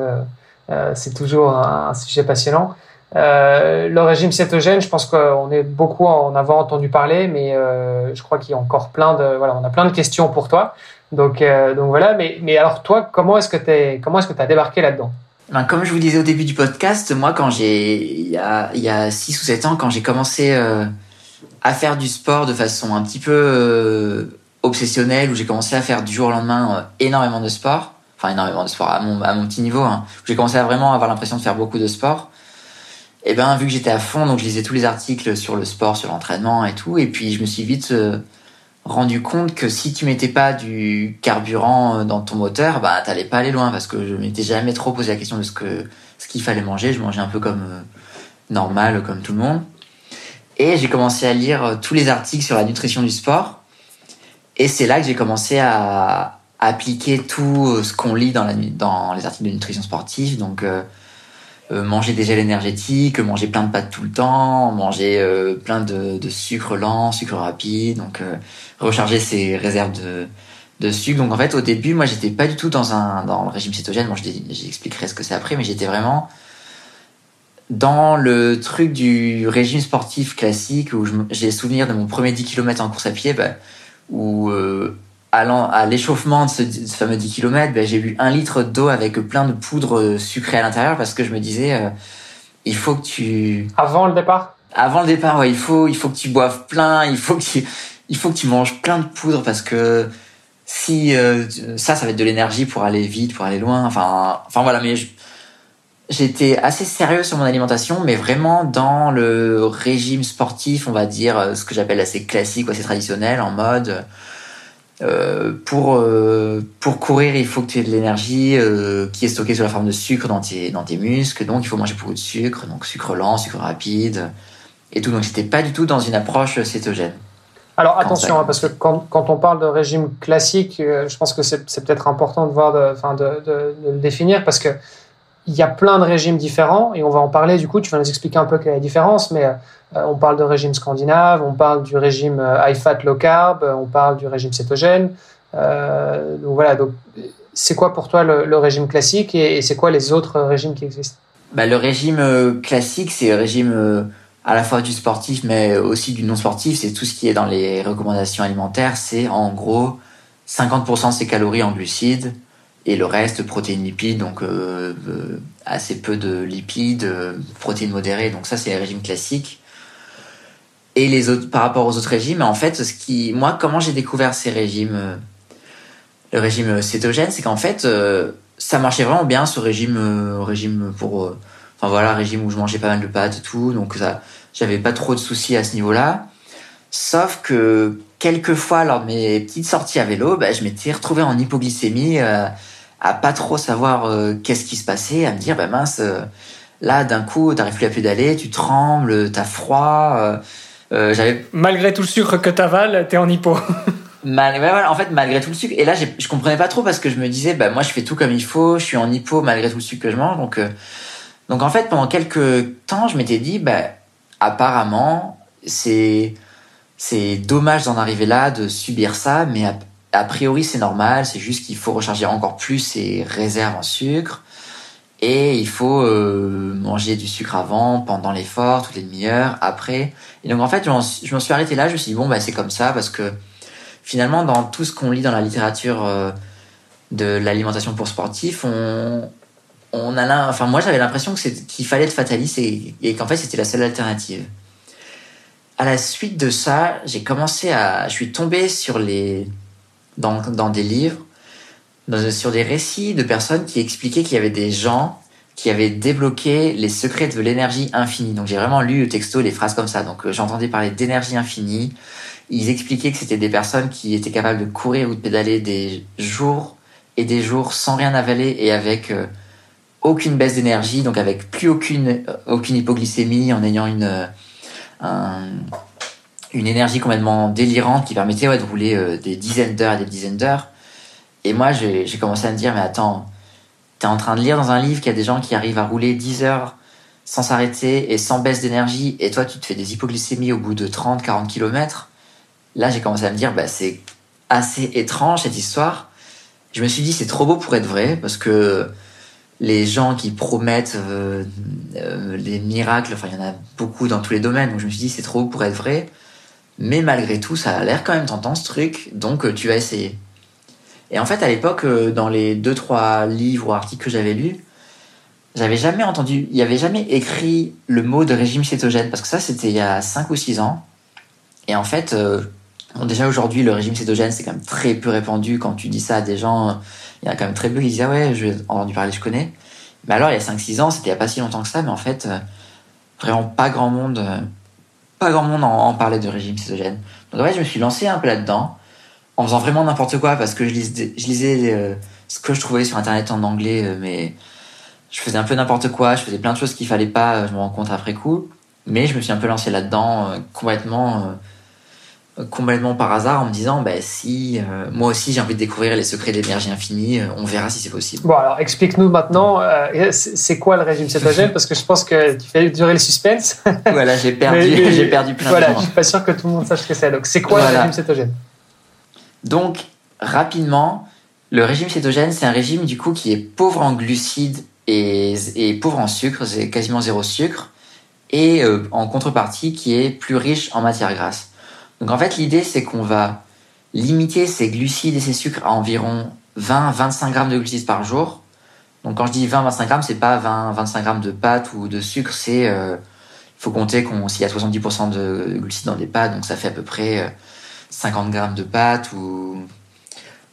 euh, c'est toujours un, sujet passionnant. Euh, le régime cétogène, je pense qu'on est beaucoup en avoir entendu parler, mais euh, je crois qu'il y a encore plein de voilà, on a plein de questions pour toi. Donc donc voilà, mais mais alors toi, comment est-ce que tu comment est-ce que débarqué là-dedans? Ben, comme je vous disais au début du podcast, moi quand j'ai il y a il y a 6 ou 7 ans quand j'ai commencé à faire du sport de façon un petit peu obsessionnel où j'ai commencé à faire du jour au lendemain euh, énormément de sport. Enfin, énormément de sport à mon, petit niveau. Hein, j'ai commencé à vraiment avoir l'impression de faire beaucoup de sport. Et ben, vu que j'étais à fond, donc je lisais tous les articles sur le sport, sur l'entraînement et tout. Et puis, je me suis vite euh, rendu compte que si tu mettais pas du carburant euh, dans ton moteur, bah, t'allais pas aller loin parce que je m'étais jamais trop posé la question de ce que, ce qu'il fallait manger. Je mangeais un peu comme normal, comme tout le monde. Et j'ai commencé à lire tous les articles sur la nutrition du sport. Et c'est là que j'ai commencé à, appliquer tout euh, ce qu'on lit dans, la, dans les articles de nutrition sportive. Donc, euh, euh, manger des gels énergétiques, manger plein de pâtes tout le temps, manger plein de, de, sucre lent, sucre rapide, donc recharger ses réserves de, de sucre. Donc en fait, au début, moi, j'étais pas du tout dans un dans le régime cétogène. Bon, j'expliquerai ce que c'est après, mais j'étais vraiment dans le truc du régime sportif classique où j'ai souvenir de mon premier 10 km en course à pied. Bah, où euh, allant à l'échauffement de ce, fameux 10 km, ben, j'ai bu un litre d'eau avec plein de poudre sucrée à l'intérieur parce que je me disais, euh, il faut que tu... Avant le départ? Avant le départ, ouais, il faut, il faut que tu boives plein, il faut que tu, il faut que tu manges plein de poudre parce que si euh, ça, ça va être de l'énergie pour aller vite, pour aller loin. Enfin, enfin voilà, mais j'étais assez sérieux sur mon alimentation, mais vraiment dans le régime sportif, on va dire, euh, ce que j'appelle assez classique ou assez traditionnel, en mode euh, pour euh, pour courir, il faut que tu aies de l'énergie euh, qui est stockée sous la forme de sucre dans tes dans tes muscles, donc il faut manger beaucoup de sucre, donc sucre lent, sucre rapide et tout. Donc j'étais pas du tout dans une approche cétogène. Alors attention, hein, parce que quand, quand, on parle de régime classique, je pense que c'est peut-être important de voir, de, de, de, de, le définir, parce que il y a plein de régimes différents et on va en parler du coup. Tu vas nous expliquer un peu quelle est la différence, mais euh, on parle de régime scandinave, on parle du régime euh, high fat low carb, on parle du régime cétogène. Euh, donc voilà. Donc c'est quoi pour toi le, régime classique et, c'est quoi les autres régimes qui existent? Bah, Le régime classique, c'est le régime à la fois du sportif, mais aussi du non sportif. C'est tout ce qui est dans les recommandations alimentaires. C'est en gros 50% de ses calories en glucides et le reste protéines lipides, donc euh, euh, assez peu de lipides, euh, protéines modérées. Donc ça, c'est les régimes classiques. Et les autres, par rapport aux autres régimes, en fait, ce qui, moi, comment j'ai découvert ces régimes, le régime cétogène, c'est qu'en fait, ça marchait vraiment bien ce régime, régime pour, enfin voilà, régime où je mangeais pas mal de pâtes et tout, donc ça, j'avais pas trop de soucis à ce niveau-là. Sauf que quelques fois lors de mes petites sorties à vélo, bah, je m'étais retrouvé en hypoglycémie, à pas trop savoir euh, qu'est-ce qui se passait, à me dire bah mince, euh, là d'un coup t'arrives plus à pédaler, tu trembles, t'as froid. j'avais malgré tout le sucre que t'avales, t'es en hypo. Mal, en fait, malgré tout le sucre. Et là, je comprenais pas trop parce que je me disais, bah, moi, je fais tout comme il faut, je suis en hypo malgré tout le sucre que je mange. Donc, donc en fait, pendant quelques temps, je m'étais dit, bah, apparemment, c'est, c'est dommage d'en arriver là, de subir ça, mais a, priori c'est normal, c'est juste qu'il faut recharger encore plus ses réserves en sucre. Et il faut euh, manger du sucre avant, pendant l'effort, toutes les demi-heures, après. Et donc en fait, je me suis arrêté là, je me suis dit bon bah c'est comme ça parce que finalement dans tout ce qu'on lit dans la littérature euh, de l'alimentation pour sportifs, on a enfin moi j'avais l'impression qu'il fallait être fataliste et qu'en fait c'était la seule alternative. À la suite de ça, j'ai commencé à, je suis tombé sur les, dans, dans des livres, sur des récits de personnes qui expliquaient qu'il y avait des gens qui avaient débloqué les secrets de l'énergie infinie. Donc j'ai vraiment lu au texto les phrases comme ça. Donc euh, j'entendais parler d'énergie infinie. Ils expliquaient que c'était des personnes qui étaient capables de courir ou de pédaler des jours et des jours sans rien avaler et avec euh, aucune baisse d'énergie, donc avec plus aucune euh, aucune hypoglycémie, en ayant une une énergie complètement délirante qui permettait de rouler euh, des dizaines d'heures et des dizaines d'heures. Et moi, j'ai commencé à me dire, mais attends, t'es en train de lire dans un livre qu'il y a des gens qui arrivent à rouler 10 heures sans s'arrêter et sans baisse d'énergie, et toi, tu te fais des hypoglycémies au bout de 30, 40 km. Là, j'ai commencé à me dire, bah, c'est assez étrange cette histoire. Je me suis dit, c'est trop beau pour être vrai, parce que les gens qui promettent euh, euh, les miracles, enfin il y en a beaucoup dans tous les domaines, donc je me suis dit c'est trop pour être vrai, mais malgré tout ça a l'air quand même tentant ce truc, donc euh, tu vas essayer. Et en fait à l'époque, dans les deux trois livres ou articles que j'avais lus, j'avais jamais entendu, il y avait jamais écrit le mot de régime cétogène, parce que ça c'était il y a 5 ou 6 ans, et en fait, déjà aujourd'hui le régime cétogène c'est quand même très peu répandu quand tu dis ça à des gens il y a quand même très peu qui disent ah ouais, j'ai entendu parler, je connais. Mais alors il y a 5-6 ans, c'était il n'y a pas si longtemps que ça, mais en fait, euh, vraiment pas grand monde, euh, pas grand monde en, parlait de régime cétogène. Donc ouais, je me suis lancé un peu là-dedans, en faisant vraiment n'importe quoi, parce que je lisais, euh, ce que je trouvais sur internet en anglais, mais je faisais un peu n'importe quoi, je faisais plein de choses qu'il fallait pas, je me rends compte après coup. Mais je me suis un peu lancé là-dedans, complètement complètement par hasard en me disant bah, si euh, moi aussi j'ai envie de découvrir les secrets de l'énergie infinie, euh, on verra si c'est possible. Bon alors explique-nous maintenant euh, c'est quoi le régime cétogène? Parce que je pense que tu fais durer le suspense. voilà j'ai perdu j'ai perdu plein voilà, de temps. Je suis pas sûr que tout le monde sache ce que c'est donc c'est quoi le régime cétogène? Donc rapidement le régime cétogène c'est un régime du coup qui est pauvre en glucides et, et pauvre en sucre c'est quasiment zéro sucre et en contrepartie qui est plus riche en matière grasse. Donc en fait, l'idée, c'est qu'on va limiter ces glucides et ces sucres à environ 20-25 grammes de glucides par jour. Donc quand je dis 20-25 grammes, c'est pas 20-25 grammes de pâtes ou de sucre, c'est... Euh, il faut compter qu'on s'il y a 70% de glucides dans des pâtes, donc ça fait à peu près 50 euh, grammes de pâtes ou,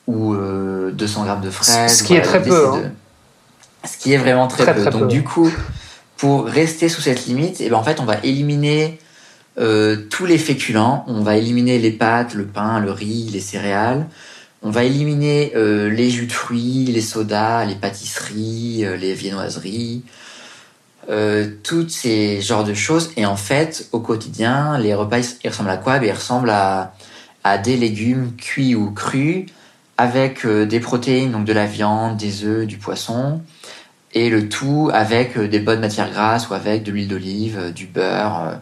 ou 200 euh, grammes de fraises. Ce qui est très peu. Hein. Ce qui est vraiment très, peu. donc du coup, pour rester sous cette limite, et eh ben en fait, on va éliminer euh, tous les féculents. On va éliminer les pâtes, le pain, le riz, les céréales. On va éliminer euh, les jus de fruits, les sodas, les pâtisseries, euh, les viennoiseries, tous ces genres de choses. Et en fait, au quotidien, les repas ils ressemblent à quoi? Ben, Ils ressemblent à, à des légumes cuits ou crus avec des protéines, donc de la viande, des œufs, du poisson, et le tout avec des bonnes matières grasses ou avec de l'huile d'olive, du beurre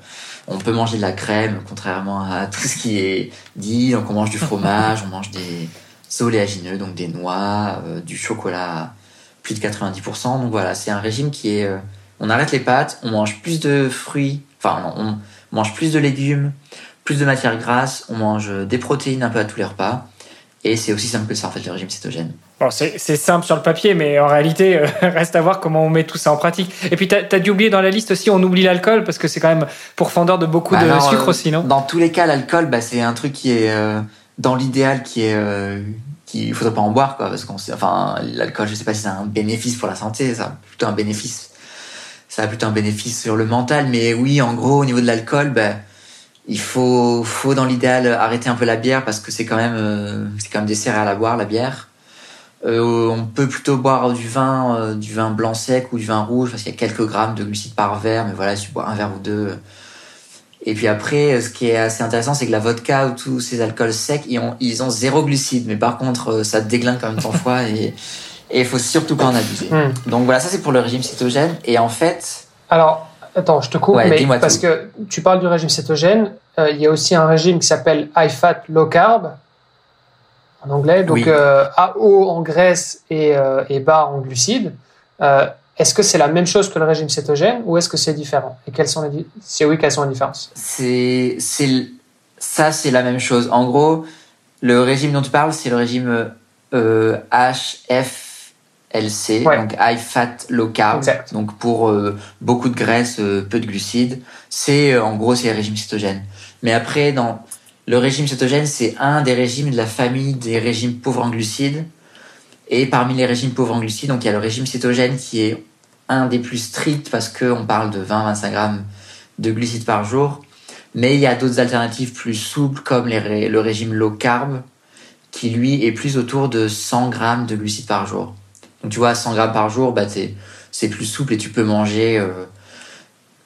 on peut manger de la crème, contrairement à tout ce qui est dit. Donc on mange du fromage, on mange des oléagineux, donc des noix, euh, du chocolat, plus de 90%. Donc voilà, c'est un régime qui est euh, on arrête les pâtes, on mange plus de fruits, enfin on mange plus de légumes, plus de matières grasses, on mange des protéines un peu à tous les repas. Et c'est aussi simple que ça, en fait, le régime cétogène. Bon, c'est simple sur le papier, mais en réalité, euh, reste à voir comment on met tout ça en pratique. Et puis, tu as, dû oublier dans la liste aussi, on oublie l'alcool, parce que c'est quand même pourfendeur de beaucoup bah de sucre euh, aussi, non? Dans tous les cas, l'alcool, bah, c'est un truc qui est, euh, dans l'idéal, qui est... qui, il faudrait pas en boire, quoi, parce qu'on enfin, l'alcool, je sais pas si c'est un bénéfice pour la santé, ça plutôt un bénéfice. Ça a plutôt un bénéfice sur le mental, mais oui, en gros, au niveau de l'alcool, bah, il faut, faut dans l'idéal arrêter un peu la bière parce que c'est quand même, euh, c'est quand même des céréales à boire la bière. Euh, on peut plutôt boire du vin, euh, du vin blanc sec ou du vin rouge parce qu'il y a quelques grammes de glucides par verre, mais voilà, si tu bois un verre ou deux. Et puis après, ce qui est assez intéressant, c'est que la vodka ou tous ces alcools secs, ils ont, ils ont zéro glucides, mais par contre, ça déglingue quand même ton foie et il faut surtout pas en abuser. Hmm. Donc voilà, ça c'est pour le régime cétogène. Et en fait, alors Attends, je te coupe, mais parce que tu parles du régime cétogène, euh, il y a aussi un régime qui s'appelle high fat low carb en anglais, donc euh, à haut en graisse et, euh, et bas en glucides. est-ce que c'est la même chose que le régime cétogène ou est-ce que c'est différent? Et quelles sont les si oui, quelles sont les différences? C'est c'est ça, c'est la même chose. En gros, le régime dont tu parles, c'est le régime HF LC, donc high fat low carb, donc pour euh, beaucoup de graisse, euh, peu de glucides. C'est euh, en gros c'est le régime cétogène. Mais après dans le régime cétogène, c'est un des régimes de la famille des régimes pauvres en glucides. Et parmi les régimes pauvres en glucides, donc il y a le régime cétogène qui est un des plus stricts parce qu'on parle de 20-25 grammes de glucides par jour. Mais il y a d'autres alternatives plus souples comme le régime low carb qui lui est plus autour de 100 grammes de glucides par jour. Donc tu vois, 100 grammes par jour, bah, c'est plus souple et tu peux manger euh,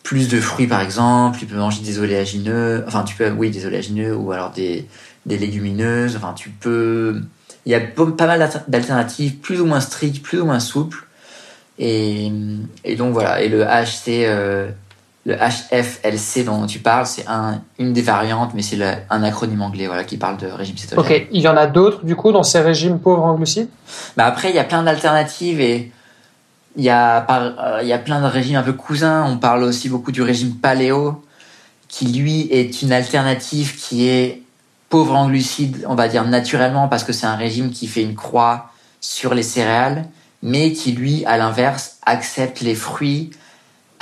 plus de fruits par exemple, tu peux manger des oléagineux, enfin tu peux, oui, des oléagineux ou alors des, des légumineuses, enfin tu peux... Il y a pas mal d'alternatives plus ou moins strictes, plus ou moins souples. Et, et donc voilà, et le HC, euh, le HFLC dont tu parles, c'est un, une des variantes, mais c'est un acronyme anglais voilà, qui parle de régime cétogène. Ok, il y en a d'autres du coup dans ces régimes pauvres en glucides bah Après, il y a plein d'alternatives et il y, a euh, il y a plein de régimes un peu cousins. On parle aussi beaucoup du régime paléo, qui lui est une alternative qui est pauvre en glucides, on va dire naturellement, parce que c'est un régime qui fait une croix sur les céréales, mais qui lui, à l'inverse, accepte les fruits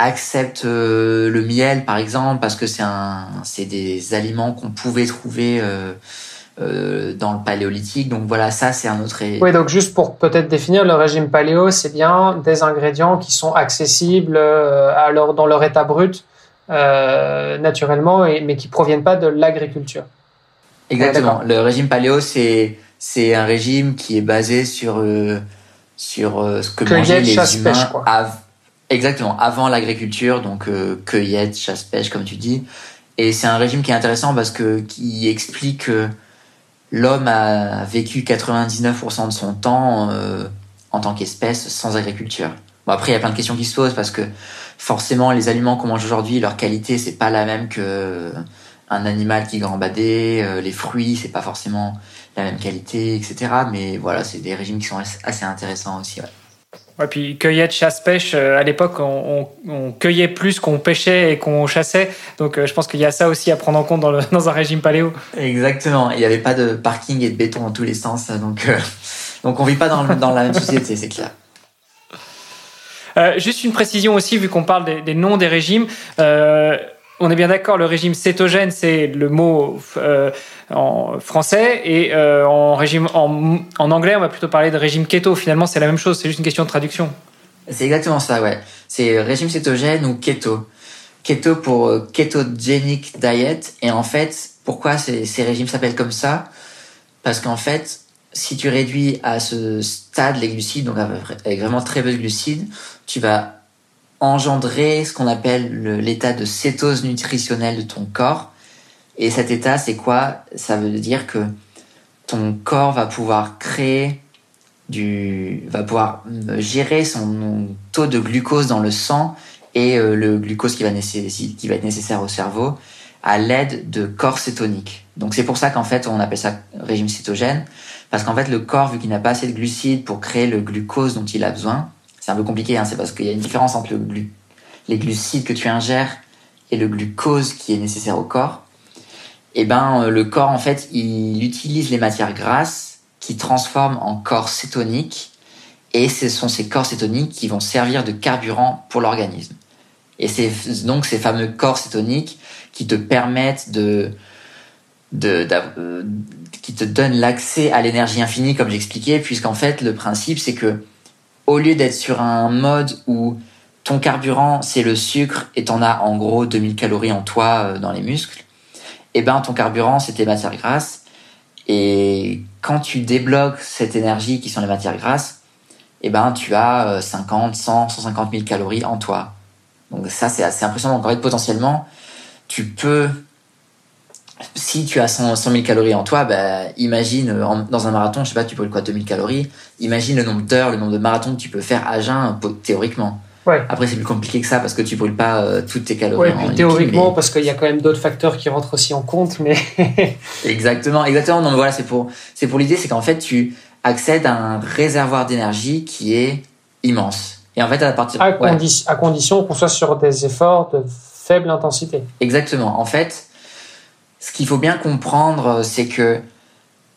accepte euh, le miel par exemple parce que c'est des aliments qu'on pouvait trouver euh, euh, dans le paléolithique donc voilà ça c'est un autre oui donc juste pour peut-être définir le régime paléo c'est bien des ingrédients qui sont accessibles à dans leur état brut naturellement et, mais qui proviennent pas de l'agriculture exactement le régime paléo c'est c'est un régime qui est basé sur sur ce que mangeaient les chasse, humains pêche, quoi. Exactement, avant l'agriculture, donc euh, cueillette, chasse-pêche, comme tu dis. Et c'est un régime qui est intéressant parce que qui explique que l'homme a vécu 99% de son temps euh, en tant qu'espèce sans agriculture. Bon après il y a plein de questions qui se posent parce que forcément les aliments qu'on mange aujourd'hui, leur qualité c'est pas la même que un animal qui gambadait, euh, les fruits c'est pas forcément la même qualité, etc. Mais voilà, c'est des régimes qui sont assez intéressants aussi. Ouais, puis cueillette, chasse-pêche, euh, à l'époque, on, cueillait plus qu'on pêchait et qu'on chassait. Donc euh, je pense qu'il y a ça aussi à prendre en compte dans, le, dans un régime paléo. Exactement. Il n'y avait pas de parking et de béton dans tous les sens. Donc, euh, donc on vit pas dans, dans la même société, c'est clair. juste une précision aussi, vu qu'on parle des, des, noms des régimes on est bien d'accord, le régime cétogène, c'est le mot euh, en français, et euh, en, régime, en, anglais, on va plutôt parler de régime keto. Finalement, c'est la même chose, c'est juste une question de traduction. C'est exactement ça, ouais. C'est régime cétogène ou keto. Keto pour euh, ketogenic diet. Et en fait, pourquoi ces, ces régimes s'appellent comme ça? Parce qu'en fait, si tu réduis à ce stade les glucides, donc avec vraiment très peu de glucides, tu vas engendrer ce qu'on appelle l'état de cétose nutritionnelle de ton corps. Et cet état, c'est quoi? Ça veut dire que ton corps va pouvoir créer du, va pouvoir gérer son taux de glucose dans le sang et euh, le glucose qui va, qui va être nécessaire au cerveau à l'aide de corps cétoniques. Donc c'est pour ça qu'en fait on appelle ça régime cétogène parce qu'en fait le corps vu qu'il n'a pas assez de glucides pour créer le glucose dont il a besoin, c'est un peu compliqué, hein, c'est parce qu'il y a une différence entre le, les glucides que tu ingères et le glucose qui est nécessaire au corps, eh ben, le corps, en fait, il utilise les matières grasses qui transforment en corps cétoniques et ce sont ces corps cétoniques qui vont servir de carburant pour l'organisme. Et c'est donc ces fameux corps cétoniques qui te permettent de, de, euh, qui te donnent l'accès à l'énergie infinie, comme j'expliquais, puisqu'en fait, le principe, c'est que au lieu d'être sur un mode où ton carburant, c'est le sucre et t'en as en gros 2000 calories en toi euh, dans les muscles, eh ben ton carburant, c'est tes matières grasses. Et quand tu débloques cette énergie qui sont les matières grasses, eh ben tu as 50, 100, 150 000 calories en toi. Donc ça, c'est assez impressionnant. Donc en fait, potentiellement, tu peux si tu as 100, 000 calories en toi, bah, imagine euh, dans un marathon, je sais pas, tu brûles quoi, 2000 calories. Imagine le nombre d'heures, le nombre de marathons que tu peux faire à jeun théoriquement. Ouais. Après, c'est plus compliqué que ça parce que tu brûles pas euh, toutes tes calories. Ouais, théoriquement, parce qu'il y a quand même d'autres facteurs qui rentrent aussi en compte, mais. exactement, exactement. Non, mais voilà, c'est pour, c'est pour l'idée, c'est qu'en fait, tu accèdes à un réservoir d'énergie qui est immense. Et en fait, à partir. À, à condition qu'on soit sur des efforts de faible intensité. Exactement. En fait, ce qu'il faut bien comprendre, c'est que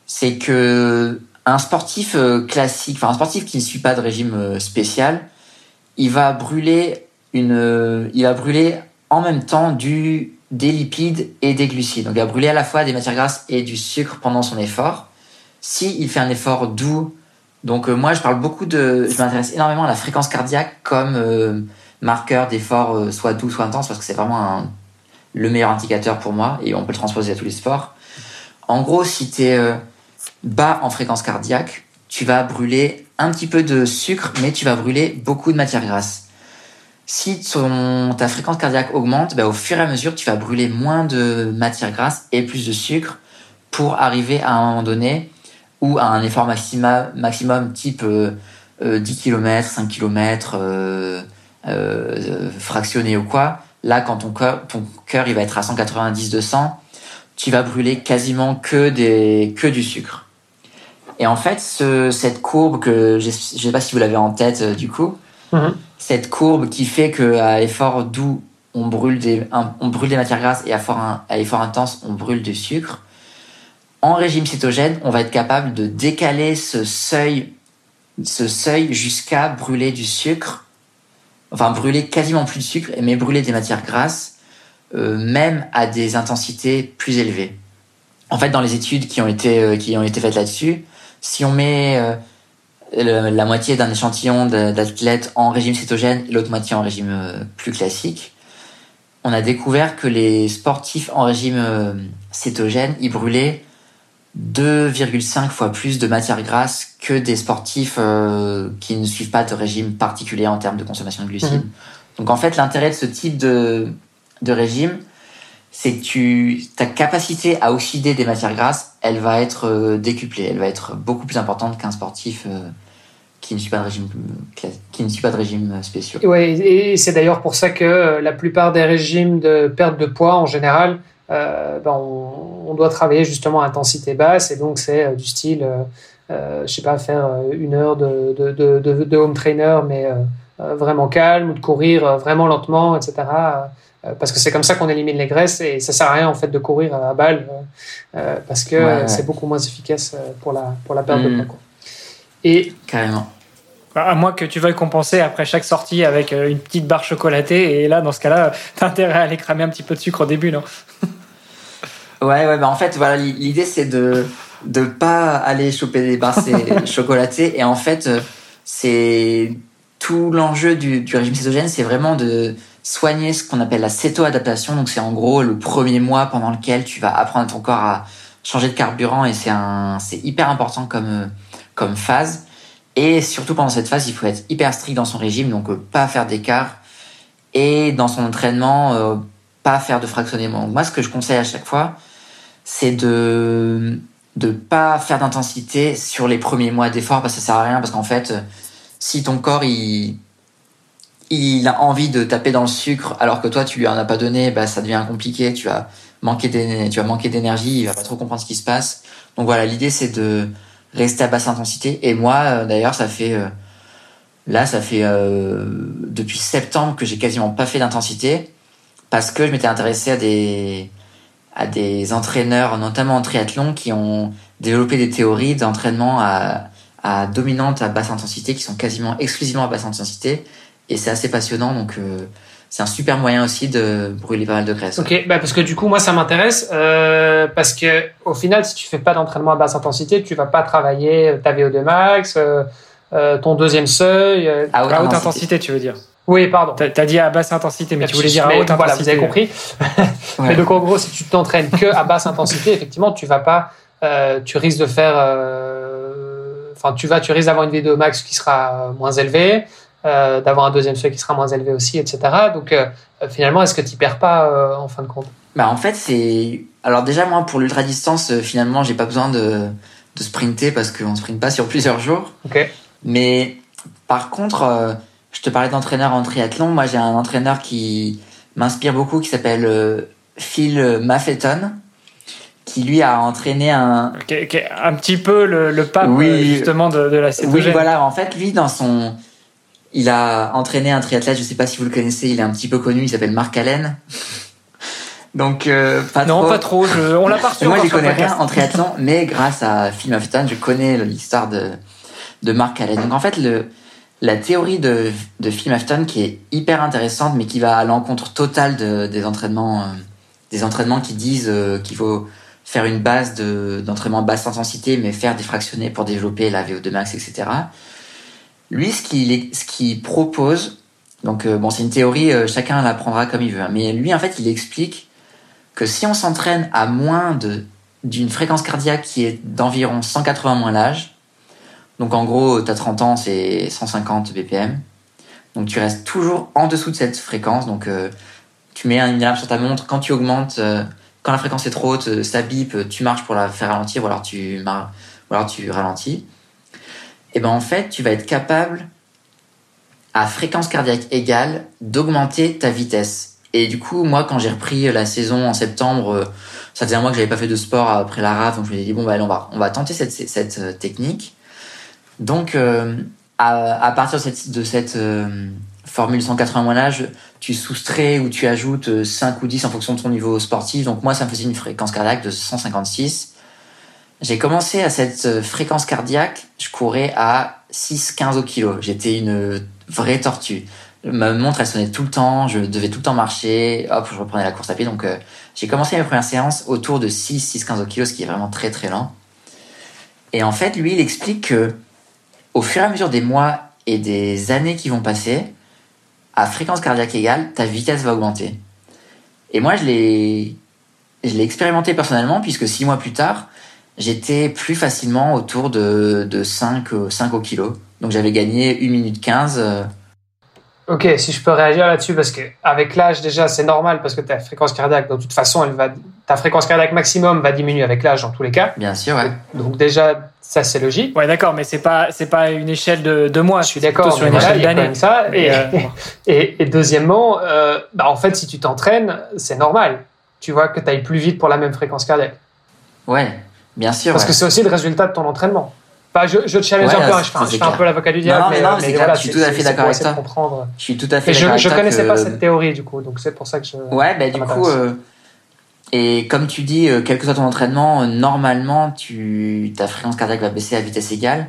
c'est que un sportif euh, classique, enfin un sportif qui ne suit pas de régime euh, spécial, il va brûler une, euh, il va brûler en même temps du des lipides et des glucides. Donc il va brûler à la fois des matières grasses et du sucre pendant son effort. Si il fait un effort doux, donc moi je parle beaucoup de, je m'intéresse énormément à la fréquence cardiaque comme marqueur d'effort soit doux soit intense parce que c'est vraiment un le meilleur indicateur pour moi et on peut le transposer à tous les sports. En gros, si tu es euh, bas en fréquence cardiaque, tu vas brûler un petit peu de sucre, mais tu vas brûler beaucoup de matière grasse. Si ton, ta fréquence cardiaque augmente, bah, au fur et à mesure, tu vas brûler moins de matière grasse et plus de sucre pour arriver à un moment donné ou à un effort maximum type 10 km, 5 km, fractionné ou quoi, Là, quand ton cœur, ton cœur, il va être à 190-200, tu vas brûler quasiment que des, que du sucre. Et en fait, ce, cette courbe que je ne sais pas si vous l'avez en tête euh, du coup, mhm. cette courbe qui fait qu'à effort doux, on brûle des, on brûle des matières grasses et à effort, à effort intense, on brûle du sucre. En régime cétogène, on va être capable de décaler ce seuil, ce seuil jusqu'à brûler du sucre enfin brûler quasiment plus de sucre, mais brûler des matières grasses, euh, même à des intensités plus élevées. En fait, dans les études qui ont été, euh, qui ont été faites là-dessus, si on met euh, la moitié d'un échantillon d'athlètes en régime cétogène et l'autre moitié en régime plus classique, on a découvert que les sportifs en régime cétogène, ils brûlaient 2,5 fois plus de matière grasse que des sportifs euh, qui ne suivent pas de régime particulier en termes de consommation de glucides. Mhm. Donc en fait, l'intérêt de ce type de, de régime, c'est que ta capacité à oxyder des matières grasses, elle va être euh, décuplée, elle va être beaucoup plus importante qu'un sportif euh, qui ne suit pas de régime qui ne suit pas de régime spéciaux. Et c'est d'ailleurs pour ça que la plupart des régimes de perte de poids en général ben on, doit travailler justement à intensité basse et donc c'est euh, du style, euh, euh, je sais pas, faire une heure de, de, de, de home trainer mais vraiment calme ou de courir vraiment lentement, etc. parce que c'est comme ça qu'on élimine les graisses et ça sert à rien en fait de courir à balle parce que c'est beaucoup moins efficace pour la, pour la perte de mmh. poids. Et carrément. Bah, à moins que tu veuilles compenser après chaque sortie avec une petite barre chocolatée. Et là, dans ce cas-là, t'as intérêt à aller cramer un petit peu de sucre au début, non? Ouais, ouais, bah en fait, voilà, l'idée c'est de de pas aller choper des barres chocolatées. Et en fait, euh, c'est tout l'enjeu du, du, régime cétogène, c'est vraiment de soigner ce qu'on appelle la céto-adaptation. Donc c'est en gros le premier mois pendant lequel tu vas apprendre ton corps à changer de carburant et c'est un, c'est hyper important comme comme phase. Et surtout pendant cette phase, il faut être hyper strict dans son régime, donc euh, pas faire d'écart. Et dans son entraînement, euh, pas faire de fractionnement. moi, ce que je conseille à chaque fois, c'est de de pas faire d'intensité sur les premiers mois d'effort parce que ça sert à rien parce qu'en fait si ton corps il il a envie de taper dans le sucre alors que toi tu lui en as pas donné bah ça devient compliqué tu vas manquer tu vas manquer d'énergie il va pas trop comprendre ce qui se passe donc voilà l'idée c'est de rester à basse intensité et moi euh, d'ailleurs ça fait euh, Là, ça fait euh, depuis septembre que j'ai quasiment pas fait d'intensité parce que je m'étais intéressé à des à des entraîneurs, notamment en triathlon, qui ont développé des théories d'entraînement à, à dominante à basse intensité, qui sont quasiment exclusivement à basse intensité, et c'est assez passionnant. Donc c'est un super moyen aussi de brûler pas mal de graisse. Ok, bah parce que du coup moi ça m'intéresse euh, parce que au final si tu fais pas d'entraînement à basse intensité, tu vas pas travailler ta VO2 max, euh, euh, ton deuxième seuil. euh, À haute, intensité. tu veux dire. Oui, pardon. T'as as dit à basse intensité, mais tu voulais dire à haute voilà, intensité. vous avez compris. Ouais. Mais donc en gros, si tu t'entraînes que à basse intensité, effectivement, tu vas pas, euh, tu risques de faire, euh, enfin, tu vas, tu risques d'avoir une VO2 max qui sera moins élevée, euh, d'avoir un deuxième seuil qui sera moins élevé aussi, etc. Donc euh, finalement, est-ce que tu perds pas euh, en fin de compte? Bah en fait c'est alors déjà moi pour l'ultra distance euh, finalement j'ai pas besoin de de sprinter parce qu'on sprint pas sur plusieurs jours. Mais par contre, euh, je te parlais d'entraîneur en triathlon. Moi, j'ai un entraîneur qui m'inspire beaucoup, qui s'appelle euh, Phil Maffeton, qui lui a entraîné un. Ok, ok, Un petit peu le, le pape Oui. euh, justement de, de la Oui, cétogène. voilà. En fait, lui, dans son, il a entraîné un triathlète. Je sais pas si vous le connaissez. Il est un petit peu connu. Il s'appelle Marc Allen. Donc, euh, pas Non, trop. pas trop. Je- on l'a pas Moi, je connais rien en triathlon, mais grâce à Phil Maffeton, je connais l'histoire de, de Mark Allen. Donc, en fait, le, la théorie de, de Phil Maffeton, qui est hyper intéressante, mais qui va à l'encontre totale de, des entraînements, euh, des entraînements qui disent euh, qu'il faut faire une base de, d'entraînement basse intensité, mais faire des fractionnés pour développer la VO2 max, etc. Lui, ce qu'il, propose, donc, euh, bon, c'est une théorie, euh, chacun la prendra comme il veut, hein, mais lui, en fait, il explique que si on s'entraîne à moins d'une fréquence cardiaque qui est d'environ 180 moins l'âge, donc en gros, tu as 30 ans, c'est 150 BPM, donc tu restes toujours en dessous de cette fréquence, donc euh, tu mets une alarme sur ta montre, quand tu augmentes, quand la fréquence est trop haute, ça bip, tu marches pour la faire ralentir, ou alors tu, ou alors tu ralentis, et ben en fait, tu vas être capable, à fréquence cardiaque égale, d'augmenter ta vitesse. Et du coup, moi, quand j'ai repris la saison en septembre, euh, ça faisait un mois que j'avais pas fait de sport après la raf, donc je me suis dit bon bah on va on va tenter cette cette euh, technique. Donc euh, à, partir de cette formule 180 moins l'âge, tu soustrais ou tu ajoutes euh, 5 ou 10 en fonction de ton niveau sportif. Donc moi, ça me faisait une fréquence cardiaque de 156. J'ai commencé à cette euh, fréquence cardiaque, je courais à 6-15 au kilo. J'étais une vraie tortue. Ma montre, elle sonnait tout le temps, je devais tout le temps marcher, hop, je reprenais la course à pied. Donc, euh, j'ai commencé mes premières séances autour de 6, 6, 15 au kilo, ce qui est vraiment très, très lent. Et en fait, lui, il explique que au fur et à mesure des mois et des années qui vont passer, à fréquence cardiaque égale, ta vitesse va augmenter. Et moi, je l'ai, je l'ai expérimenté personnellement, puisque six mois plus tard, j'étais plus facilement autour de, de 5, euh, 5 au kilo. Donc, j'avais gagné 1 minute 15. euh, Ok, si je peux réagir là-dessus, parce que avec l'âge déjà, c'est normal parce que ta fréquence cardiaque, de toute façon, elle va, ta fréquence cardiaque maximum va diminuer avec l'âge dans tous les cas. bien sûr, ouais. Donc déjà, ça c'est logique. Ouais, d'accord, mais c'est pas c'est pas une échelle de, de mois. Je suis d'accord, sur une échelle ça. Et, Mais, euh, et, et deuxièmement, euh, bah, en fait, si tu t'entraînes, c'est normal. Tu vois que tu ailles plus vite pour la même fréquence cardiaque. Ouais, bien sûr. Parce ouais. que c'est aussi le résultat de ton entraînement. Bah, je, je te challenge Ouais, un peu, hein, je fais, un- je fais peu l'avocat du diable. Non, mais non, je suis tout à fait d'accord avec toi. comprendre. Je suis tout à fait je, d'accord je avec toi connaissais que- pas cette théorie du coup, donc c'est pour ça que je. Ouais, bah du coup, euh, et comme tu dis, euh, quel que soit ton entraînement, euh, normalement, tu ta fréquence cardiaque va baisser à vitesse égale.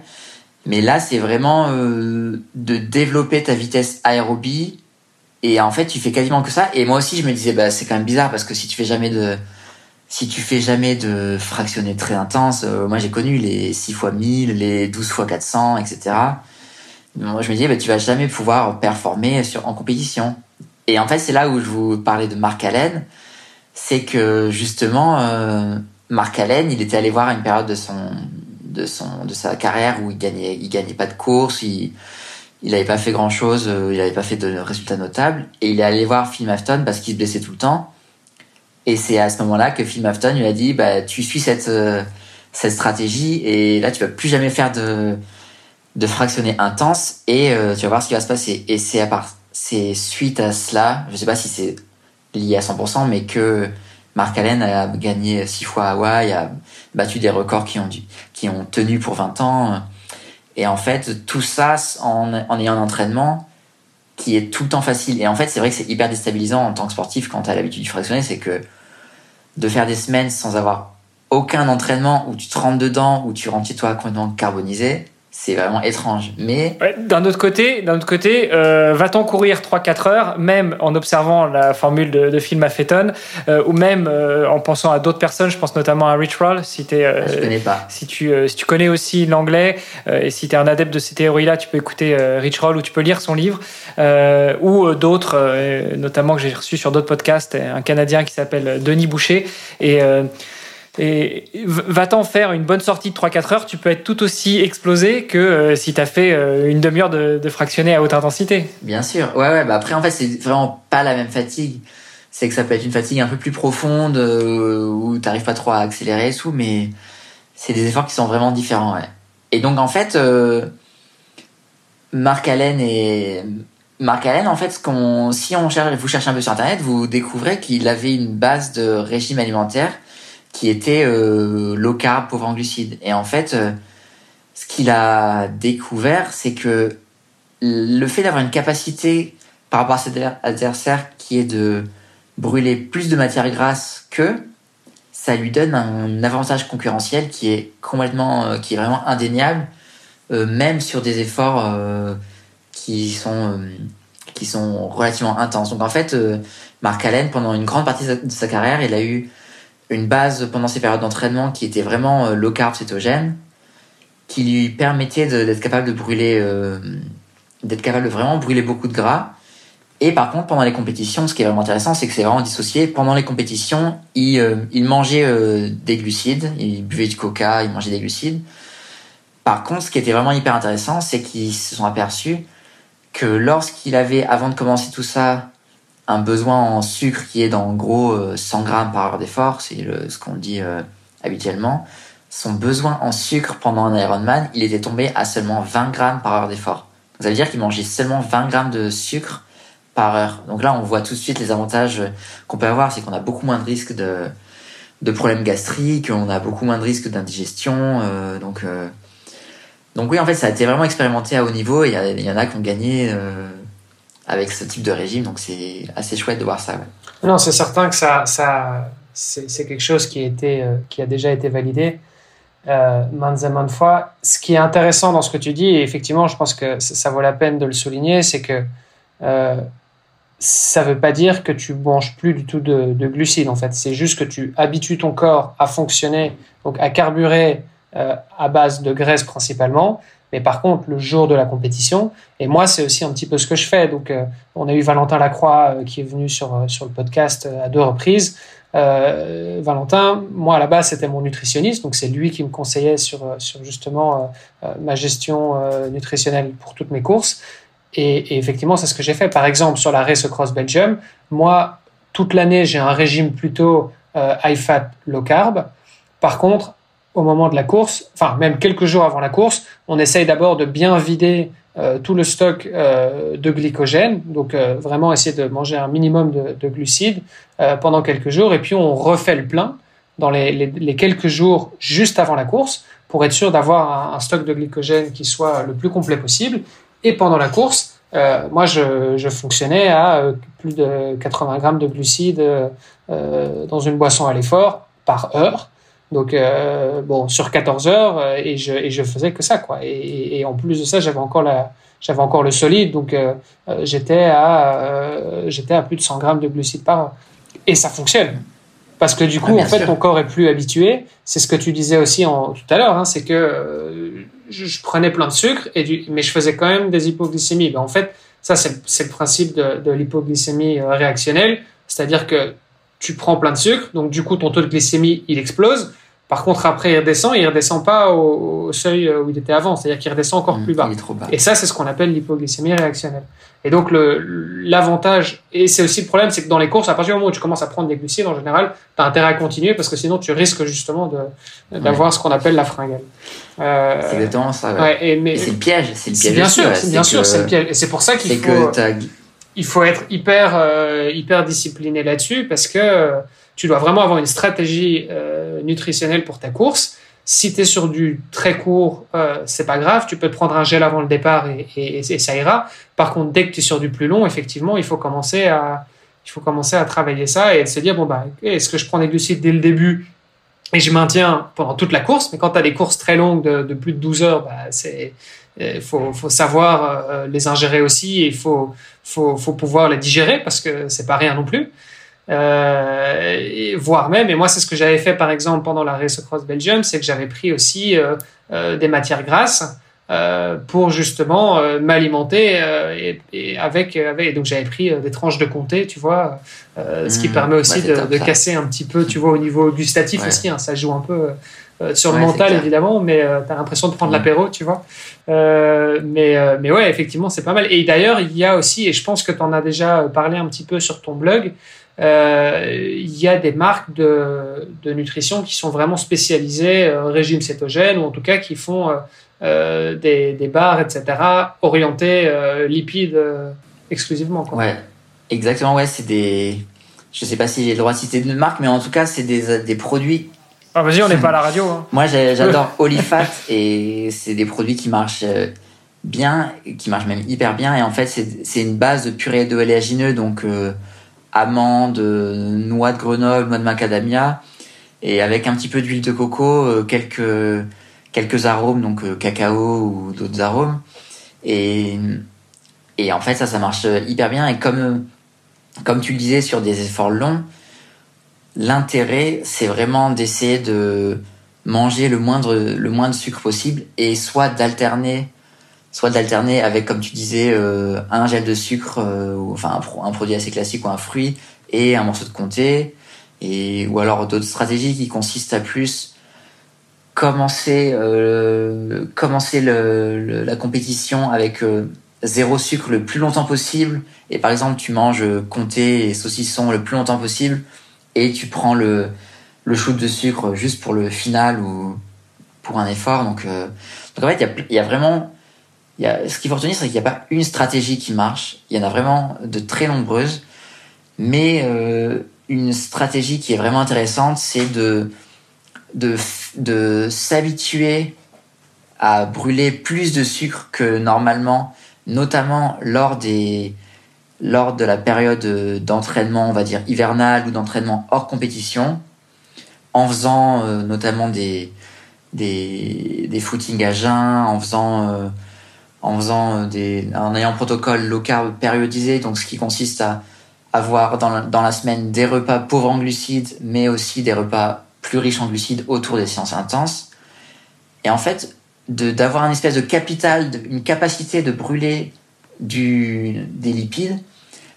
Mais là, c'est vraiment euh, de développer ta vitesse aérobie. Et en fait, tu fais quasiment que ça. Et moi aussi, je me disais, bah c'est quand même bizarre parce que si tu fais jamais de si tu fais jamais de fractionnés très intenses, euh, moi j'ai connu les 6 x 1000, les 12 x 400, etc. Moi, je me disais, bah, tu vas jamais pouvoir performer en compétition. Et en fait, c'est là où je vous parlais de Marc Allen. C'est que justement, euh, Marc Allen, il était allé voir une période de son, de son, de sa carrière où il gagnait, il gagnait pas de course, il, il avait pas fait grand chose, il avait pas fait de résultats notables. Et il est allé voir Phil Afton parce qu'il se blessait tout le temps. Et c'est à ce moment-là que Phil Afton lui a dit, bah, tu suis cette, euh, cette stratégie et là, tu vas plus jamais faire de, de fractionner intense et euh, tu vas voir ce qui va se passer. Et c'est à part, c'est suite à cela, je sais pas si c'est lié à 100%, mais que Mark Allen a gagné six fois à Hawaï, a battu des records qui ont, dû, qui ont tenu pour 20 ans. Et en fait, tout ça en, en ayant un entraînement qui est tout le temps facile. Et en fait, c'est vrai que c'est hyper déstabilisant en tant que sportif quand tu l'habitude du fractionné, c'est que de faire des semaines sans avoir aucun entraînement où tu te rentres dedans, où tu rentres toi complètement carbonisé, c'est vraiment étrange. Mais d'un autre côté, d'un autre côté, euh, va-t-on courir 3-4 heures, même en observant la formule de, de Phil Maffeton, euh, ou même euh, en pensant à d'autres personnes, je pense notamment à Rich Roll, si tu ah, je connais pas. Si tu si tu connais aussi l'anglais et si tu es un adepte de ces théories-là, tu peux écouter Rich Roll ou tu peux lire son livre, ou d'autres, notamment que j'ai reçu sur d'autres podcasts, un Canadien qui s'appelle Denis Boucher et et va-t'en faire une bonne sortie de 3-4 heures, tu peux être tout aussi explosé que euh, si tu as fait euh, une demi-heure de, de, à haute intensité. Bien sûr. Ouais, ouais. Bah après, en fait, c'est vraiment pas la même fatigue. C'est que ça peut être une fatigue un peu plus profonde euh, où t'arrives pas trop à accélérer et tout, mais c'est des efforts qui sont vraiment différents. Et donc, en fait, Marc Allen et Marc Allen, en fait, ce qu'on, si on vous cherchez un peu sur internet, vous découvrez qu'il avait une base de régime alimentaire qui était euh, low carb, pauvre en glucides. Et en fait, euh, ce qu'il a découvert, c'est que le fait d'avoir une capacité par rapport à cet adversaire qui est de brûler plus de matière grasse que ça lui donne un avantage concurrentiel qui est complètement, euh, qui est vraiment indéniable, même sur des efforts qui sont qui sont relativement intenses. Donc en fait, Mark Allen, pendant une grande partie de sa carrière, il a eu une base pendant ces périodes d'entraînement qui était vraiment euh, low carb cétogène, qui lui permettait d'être capable de brûler, euh, d'être capable de vraiment brûler beaucoup de gras. Et par contre, pendant les compétitions, ce qui est vraiment intéressant, c'est que c'est vraiment dissocié. Pendant les compétitions, il, euh, il mangeait des glucides, il buvait du coca, il mangeait des glucides. Par contre, ce qui était vraiment hyper intéressant, c'est qu'ils se sont aperçus que lorsqu'il avait, avant de commencer tout ça, un besoin en sucre qui est dans gros 100 euh, grammes par heure d'effort, c'est ce qu'on dit euh, habituellement. Son besoin en sucre pendant un Ironman, il était tombé à seulement 20 grammes par heure d'effort. Ça veut dire qu'il mangeait seulement 20 grammes de sucre par heure. Donc là, on voit tout de suite les avantages qu'on peut avoir, c'est qu'on a beaucoup moins de risques de, de problèmes gastriques, on a beaucoup moins de risques d'indigestion. Euh, donc, donc oui, en fait, ça a été vraiment expérimenté à haut niveau. Il y, y, en a qui ont gagné avec ce type de régime. Donc c'est assez chouette de voir ça. Non, c'est certain que ça, ça c'est quelque chose qui a, été, euh, qui a déjà été validé euh, maintes et maintes fois. Ce qui est intéressant dans ce que tu dis, et effectivement, je pense que ça, vaut la peine de le souligner, c'est que euh, ça ne veut pas dire que tu manges plus du tout de, de glucides. En fait, c'est juste que tu habitues ton corps à fonctionner, donc à carburer euh, à base de graisse principalement. Mais par contre, le jour de la compétition, et moi, c'est aussi un petit peu ce que je fais. Donc, euh, on a eu Valentin Lacroix euh, qui est venu sur, euh, sur le podcast à deux reprises. Valentin, moi, à la base, c'était mon nutritionniste. Donc, c'est lui qui me conseillait sur, sur justement ma gestion nutritionnelle pour toutes mes courses. Et, effectivement, c'est ce que j'ai fait. Par exemple, sur la Race Cross Belgium, moi, toute l'année, j'ai un régime plutôt high fat, low carb. Par contre, au moment de la course, enfin même quelques jours avant la course, on essaye d'abord de bien vider euh, tout le stock euh, de glycogène, donc euh, vraiment essayer de manger un minimum de, glucides pendant quelques jours, et puis on refait le plein dans les, quelques jours juste avant la course pour être sûr d'avoir un, stock de glycogène qui soit le plus complet possible. Et pendant la course, moi je, je, fonctionnais à plus de 80 grammes de glucides dans une boisson à l'effort par heure. Donc, euh, bon, sur 14 heures, euh, et je, et je faisais que ça, quoi. Et, et en plus de ça, j'avais encore la, j'avais encore le solide, donc euh, j'étais à, j'étais à plus de 100 grammes de glucides par heure. Et ça fonctionne. Parce que du coup, ah, en fait, ton corps est plus habitué. C'est ce que tu disais aussi en, tout à l'heure, hein, c'est que je, prenais plein de sucre, et du, mais je faisais quand même des hypoglycémies. Ben, en fait, ça, c'est le principe de, de l'hypoglycémie réactionnelle. C'est-à-dire que tu prends plein de sucre, donc du coup ton taux de glycémie il explose. Par contre après il redescend, il redescend pas au, seuil où il était avant, c'est-à-dire qu'il redescend encore mmh, plus bas. Et ça c'est ce qu'on appelle l'hypoglycémie réactionnelle. Et donc l'avantage, et c'est aussi le problème, c'est que dans les courses, à partir du moment où tu commences à prendre des glucides, en général, tu as intérêt à continuer parce que sinon tu risques justement d'avoir ce qu'on appelle la fringale. Euh, c'est exactement ça. Ouais. mais, c'est le piège, c'est le piège. Bien sûr, bien sûr, c'est le piège. Et c'est pour ça qu'il faut il faut être hyper, euh, hyper discipliné là-dessus parce que euh, tu dois vraiment avoir une stratégie euh, nutritionnelle pour ta course. Si tu es sur du très court, c'est pas grave, tu peux te prendre un gel avant le départ et, ça ira. Par contre, dès que tu es sur du plus long, effectivement, il faut commencer à, il faut commencer à travailler ça et se dire bon bah est-ce que je prends des glucides dès le début et je maintiens pendant toute la course? Mais quand tu as des courses très longues de, de, plus de 12 heures bah, c'est il faut, faut, savoir euh, les ingérer aussi et il faut, faut, faut, pouvoir les digérer parce que c'est pas rien non plus euh, et voire même et moi c'est ce que j'avais fait par exemple pendant la Race Cross Belgium c'est que j'avais pris aussi euh, euh des matières grasses euh, pour justement euh, m'alimenter euh, et, et, avec, avec donc j'avais pris des tranches de comté tu vois ce qui mmh, permet aussi de, de, casser un petit peu tu vois au niveau gustatif ouais. aussi hein, ça joue un peu sur le ouais, mental évidemment mais tu as l'impression de prendre l'apéro tu vois mais mais ouais effectivement c'est pas mal et d'ailleurs il y a aussi et je pense que tu en as déjà parlé un petit peu sur ton blog il y a des marques de, de nutrition qui sont vraiment spécialisées régime cétogène ou en tout cas qui font euh, des, des, bars, etc., orientés euh, lipides euh, exclusivement. Quoi. Ouais, exactement. Ouais, c'est des. Je sais pas si j'ai le droit de citer une marque, mais en tout cas, c'est des, des produits. Ah, vas-y, on n'est pas à la radio. Hein. Moi, j'adore Olifat et c'est des produits qui marchent bien, qui marchent même hyper bien. Et en fait, c'est une base de purée de oléagineux, donc euh, amandes, noix de Grenoble, noix de macadamia, et avec un petit peu d'huile de coco, quelques quelques arômes, donc euh, cacao ou d'autres arômes. Et, et en fait, ça, ça marche hyper bien. Et comme, comme tu le disais, sur des efforts longs, l'intérêt, c'est vraiment d'essayer de manger le moindre, le moins de sucre possible et soit d'alterner soit d'alterner avec, comme tu disais, euh, un gel de sucre, euh, enfin un, un, produit assez classique ou un fruit, et un morceau de comté, et, ou alors d'autres stratégies qui consistent à plus commencer euh, commencer le, le, la compétition avec euh, zéro sucre le plus longtemps possible. Et par exemple tu manges comté et saucisson le plus longtemps possible et tu prends le le shoot de sucre juste pour le final ou pour un effort. Donc, euh, en fait il y a, y a, vraiment y a, ce qu'il faut retenir c'est qu'il n'y a pas une stratégie qui marche. Il y en a vraiment de très nombreuses. Mais euh, une stratégie qui est vraiment intéressante c'est de de, de s'habituer à brûler plus de sucre que normalement, notamment lors des lors de la période d'entraînement, on va dire hivernale ou d'entraînement hors compétition, en faisant euh, notamment des, des, footings à jeun, en faisant euh, en faisant euh, des en ayant un protocole low carb périodisé, donc ce qui consiste à avoir dans la, dans la semaine des repas pauvres en glucides, mais aussi des repas plus riche en glucides autour des séances intenses. Et en fait, d'avoir un espèce de capital, une capacité de brûler du, des lipides,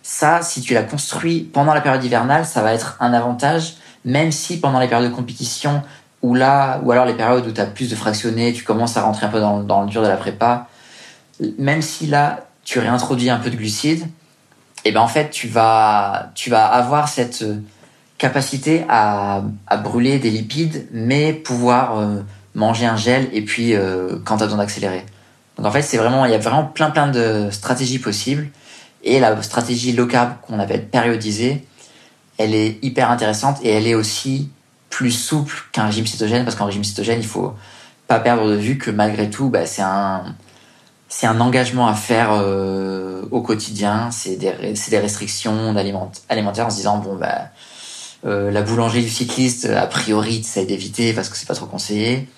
ça, si tu l'as construit pendant la période hivernale, ça va être un avantage, même si pendant les périodes de compétition, ou là, ou alors les périodes où tu as plus de fractionnés, tu commences à rentrer un peu dans, le dur de la prépa, même si là, tu réintroduis un peu de glucides, et eh ben en fait, tu vas, tu vas avoir cette capacité à, à, brûler des lipides, mais pouvoir euh, manger un gel et puis euh, quand tu as besoin d'accélérer. Donc en fait, c'est vraiment, il y a vraiment plein plein de stratégies possibles. Et la stratégie low qu'on appelle périodisée, elle est hyper intéressante et elle est aussi plus souple qu'un régime cétogène parce qu'en régime cétogène, il faut pas perdre de vue que malgré tout, bah, c'est un c'est un engagement à faire euh, au quotidien. C'est des, des restrictions alimentaires en se disant bon bah euh, la boulangerie du cycliste, a priori, ça d'éviter parce que c'est pas trop conseillé.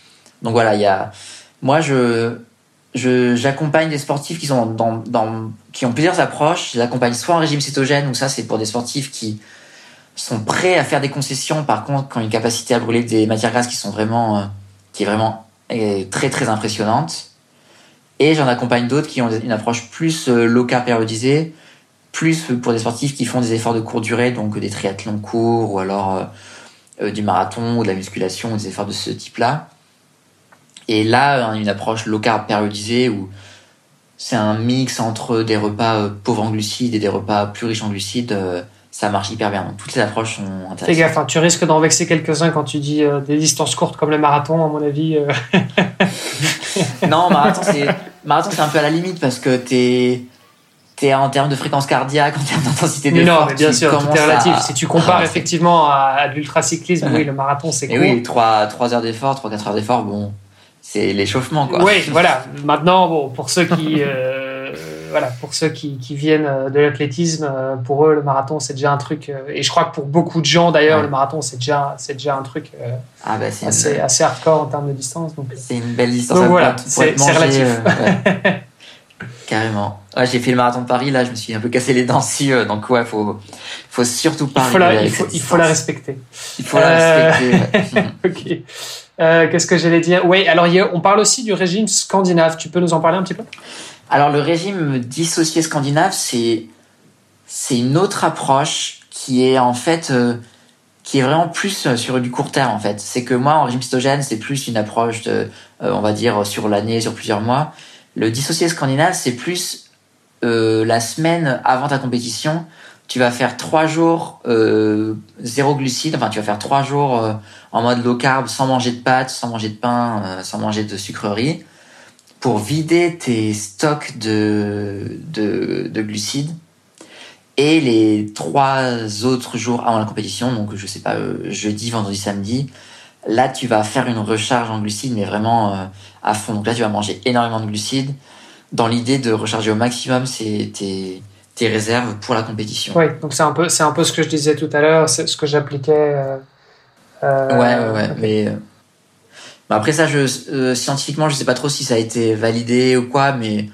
Donc voilà, il y a. Moi, je j'accompagne des sportifs qui sont dans, qui ont plusieurs approches. Je les accompagne soit en régime cétogène, ou ça c'est pour des sportifs qui sont prêts à faire des concessions. Par contre, qui ont une capacité à brûler des matières grasses qui sont vraiment euh, qui est vraiment euh, très très impressionnante. Et j'en accompagne d'autres qui ont une approche plus euh, périodisée, plus pour des sportifs qui font des efforts de courte durée, donc des triathlons courts ou alors euh, euh, du marathon ou de la musculation ou des efforts de ce type-là. Et là, a une approche low carb périodisée où c'est un mix entre des repas euh, pauvres en glucides et des repas plus riches en glucides. Euh, ça marche hyper bien. Donc toutes les approches sont intéressantes. Fais gaffe, hein, tu risques d'en vexer quelques-uns quand tu dis euh, des distances courtes comme le marathon, à mon avis. Euh. non, marathon c'est marathon c'est un peu à la limite parce que t'es t'es en termes de fréquence cardiaque, en termes d'intensité d'effort. non, mais bien sûr, tout est relatif. à- Si tu compares effectivement à, à l'ultracyclisme, oui, le marathon, c'est Et court. oui, 3, trois heures d'effort, 3-4 heures d'effort, bon, c'est l'échauffement, quoi. Oui, voilà. Maintenant, bon, pour ceux qui, euh, voilà, pour ceux qui, qui viennent euh, de l'athlétisme, euh, pour eux, le marathon, c'est déjà un truc. et je crois que pour beaucoup de gens, d'ailleurs, Ouais. le marathon, c'est déjà, c'est déjà un truc euh, Ah bah assez, une, assez hardcore en termes de distance. Donc, c'est une belle distance. Donc voilà, c'est- relatif. euh, ouais. Carrément. Ouais, j'ai fait le marathon de Paris, là, je me suis un peu cassé les dents dessus, euh, donc ouais, faut, faut surtout pas il faut, la, il, faut, il faut la respecter. Il faut la respecter. Ok. Euh, Qu'est-ce que j'allais dire? Oui, alors on parle aussi du régime scandinave. Tu peux nous en parler un petit peu? Alors le régime dissocié scandinave, c'est c'est une autre approche qui est en fait euh, qui est vraiment plus euh, sur du court terme en fait. C'est que moi en régime cétogène, c'est plus une approche de on va dire sur l'année, sur plusieurs mois. Le dissocié scandinave, c'est plus la semaine avant ta compétition. Tu vas faire trois jours euh, zéro glucide, enfin tu vas faire trois jours euh, en mode low carb, sans manger de pâtes, sans manger de pain, euh, sans manger de sucreries pour vider tes stocks de, de, de glucides. Et les trois autres jours avant la compétition, donc je sais pas, euh, jeudi, vendredi, samedi, là tu vas faire une recharge en glucides, mais vraiment euh, à fond. Donc là tu vas manger énormément de glucides dans l'idée de recharger au maximum ces- tes, tes réserves pour la compétition. Oui, donc c'est un, peu- c'est un peu ce que je disais tout à l'heure, c'est ce que j'appliquais. euh, euh, Ouais, ouais. Mais euh, bah après ça, je, euh, scientifiquement, je sais pas trop si ça a été validé ou quoi, mais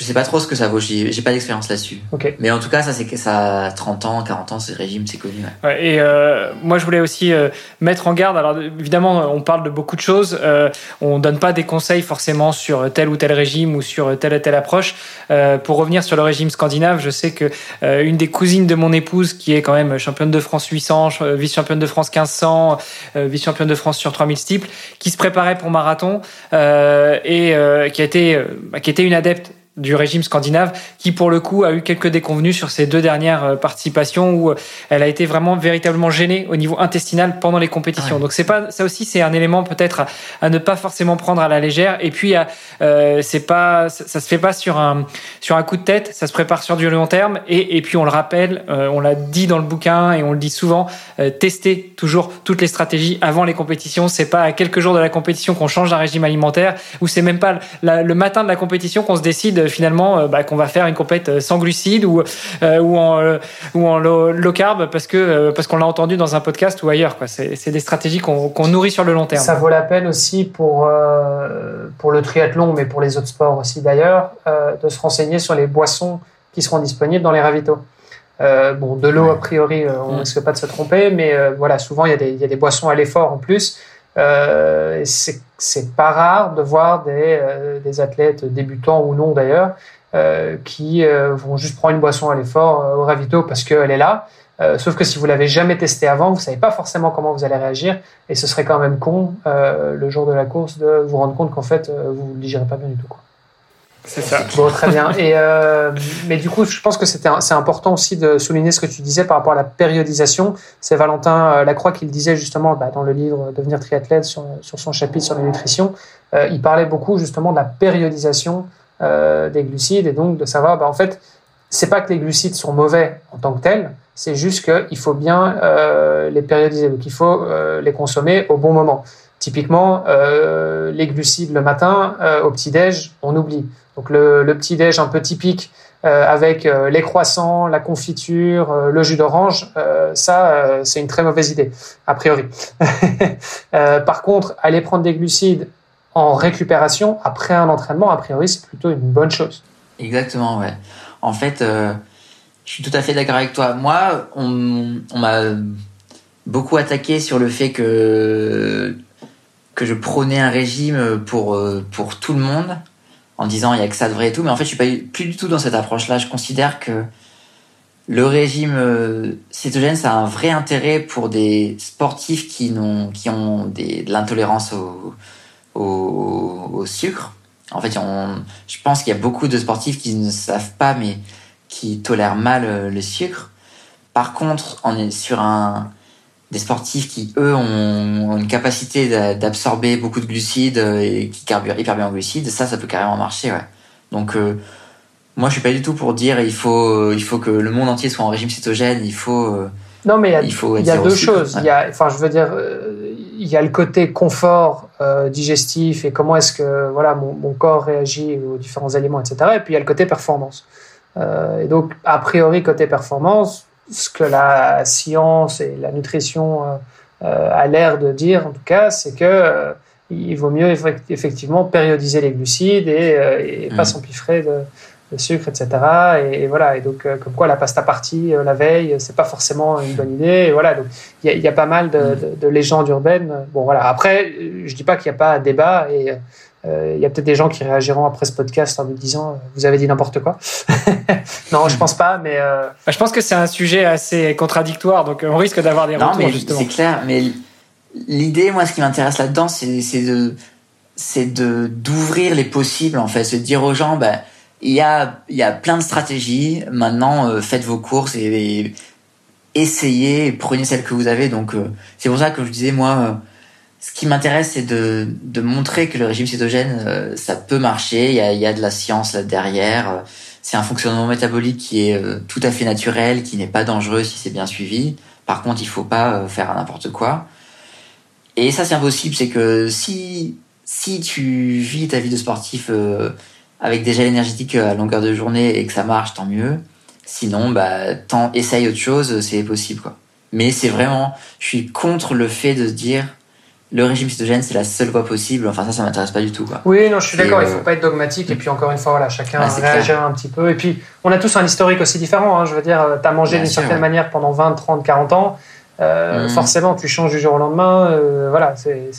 je sais pas trop ce que ça vaut. J'ai pas d'expérience là-dessus. Mais en tout cas, ça c'est ça a 30 ans, 40 ans, ce régime, c'est connu. ouais. Ouais, et euh, moi, je voulais aussi euh, mettre en garde. Alors, évidemment, on parle de beaucoup de choses. Euh, on donne pas des conseils forcément sur tel ou tel régime ou sur telle ou telle approche. Euh, pour revenir sur le régime scandinave, je sais que euh, une des cousines de mon épouse, qui est quand même championne de France 800, euh, vice-championne de France 1500, euh, vice-championne de France sur 3000 steeples, qui se préparait pour marathon euh, et euh, qui a été, euh, bah, qui était une adepte du régime scandinave, qui pour le coup a eu quelques déconvenues sur ses deux dernières euh, participations où euh, elle a été vraiment véritablement gênée au niveau intestinal pendant les compétitions. Ouais. Donc c'est pas ça aussi c'est un élément peut-être à, à ne pas forcément prendre à la légère. Et puis euh, c'est pas ça, ça se fait pas sur un sur un coup de tête, ça se prépare sur du long terme. Et, et puis on le rappelle, euh, on l'a dit dans le bouquin et on le dit souvent, euh, tester toujours toutes les stratégies avant les compétitions. C'est pas à quelques jours de la compétition qu'on change d'un régime alimentaire ou c'est même pas la- le matin de la compétition qu'on se décide finalement euh, bah, qu'on va faire une compète euh, sans glucides ou euh, ou en ou en low, low carb parce que parce qu'on l'a entendu dans un podcast ou ailleurs quoi. C'est c'est des stratégies qu'on qu'on nourrit sur le long terme. Ça vaut la peine aussi pour, euh, pour le triathlon, mais pour les autres sports aussi d'ailleurs, euh, de se renseigner sur les boissons qui seront disponibles dans les ravitaux. Euh, bon, de l'eau, a priori, on Mm. risque pas de se tromper, mais voilà, souvent il y, a des, il y a des boissons à l'effort en plus. Et c'est c'est pas rare de voir des, euh, des athlètes débutants ou non d'ailleurs euh, qui euh, vont juste prendre une boisson à l'effort au ravito parce qu'elle est là. Sauf que si vous l'avez jamais testé avant, vous savez pas forcément comment vous allez réagir et ce serait quand même con le jour de la course de vous rendre compte qu'en fait vous ne digérez pas bien du tout. C'est ça. Très bien. Euh, mais du coup, je pense que c'est important aussi de souligner ce que tu disais par rapport à la périodisation. C'est Valentin euh, Lacroix qui le disait justement bah, dans le livre Devenir triathlète sur, sur son chapitre sur la nutrition. Euh, il parlait beaucoup justement de la périodisation des glucides et donc de savoir, bah, en fait, c'est pas que les glucides sont mauvais en tant que tels, c'est juste qu'il faut bien les périodiser. Donc il faut les consommer au bon moment. Typiquement, les glucides le matin, au petit-déj, on oublie. Donc le, le petit-déj un peu typique euh, avec euh, les croissants, la confiture, euh, le jus d'orange, ça, c'est une très mauvaise idée, a priori. Par contre, aller prendre des glucides en récupération après un entraînement, a priori, c'est plutôt une bonne chose. Exactement, ouais. En fait, je suis tout à fait d'accord avec toi. Moi, on, on m'a beaucoup attaqué sur le fait que que je prônais un régime pour pour tout le monde en disant il y a que ça de vrai et tout. Mais en fait je suis pas plus du tout dans cette approche là je considère que le régime euh, cétogène ça a un vrai intérêt pour des sportifs qui n'ont qui ont des, de l'intolérance au, au, au sucre. En fait on, je pense qu'il y a beaucoup de sportifs qui ne savent pas mais qui tolèrent mal euh, le sucre. Par contre on est sur un des sportifs qui, eux, ont une capacité d'a- d'absorber beaucoup de glucides euh, et qui carburent hyper bien en glucides, ça, ça peut carrément marcher, ouais. Donc, euh, moi, je suis pas du tout pour dire il faut, il faut que le monde entier soit en régime cétogène. Il faut. Non, mais il, faut il y a deux choses. Il y a, enfin, je veux dire, il y a le côté confort digestif et comment est-ce que voilà mon, mon, corps réagit aux différents aliments, etc. Et puis il y a le côté performance. et donc, a priori, côté performance, ce que la science et la nutrition a l'air de dire, en tout cas, c'est que il vaut mieux effectivement périodiser les glucides et, euh, pas mm. s'empiffrer de, sucre, etc. Et, voilà. Et donc, euh, comme quoi la pasta partie euh, la veille, c'est pas forcément une bonne idée. Et voilà. Donc, il y, a pas mal mm. de, légendes urbaines. Bon, voilà. Après, je dis pas qu'il n'y a pas de débat et il y a peut-être des gens qui réagiront après ce podcast en me disant vous avez dit n'importe quoi. non, je pense pas, mais bah, je pense que c'est un sujet assez contradictoire, donc on risque d'avoir des non, retours C'est clair, mais l'idée, moi, ce qui m'intéresse là-dedans, c'est de c'est de d'ouvrir les possibles en fait, se dire aux gens, bah il y a il y a plein de stratégies. Maintenant, euh, faites vos courses et, essayez, et prenez celles que vous avez. Donc euh, c'est pour ça que je disais moi. Euh, ce qui m'intéresse, c'est de, de montrer que le régime cétogène, ça peut marcher. Il y a, y a de la science là derrière. C'est un fonctionnement métabolique qui est tout à fait naturel, qui n'est pas dangereux si c'est bien suivi. Par contre, il faut pas faire n'importe quoi. Et ça, c'est impossible. C'est que si, si tu vis ta vie de sportif euh, avec des gels énergétiques à longueur de journée et que ça marche, tant mieux. Sinon, bah, tant essaye autre chose, c'est possible, quoi. Mais c'est vraiment, je suis contre le fait de se dire, le régime cétogène, c'est la seule voie possible. Enfin, ça, ça m'intéresse pas du tout, quoi. Oui, non, je suis d'accord, il faut euh, pas être dogmatique. Et puis, encore une fois, voilà, chacun réagira un petit peu. Et puis, on a tous un historique aussi différent. Hein. Je veux dire, tu as mangé d'une certaine manière pendant 20, 30, 40 ans. Euh, mm. Forcément, tu changes du jour au lendemain. Euh, voilà, c'est,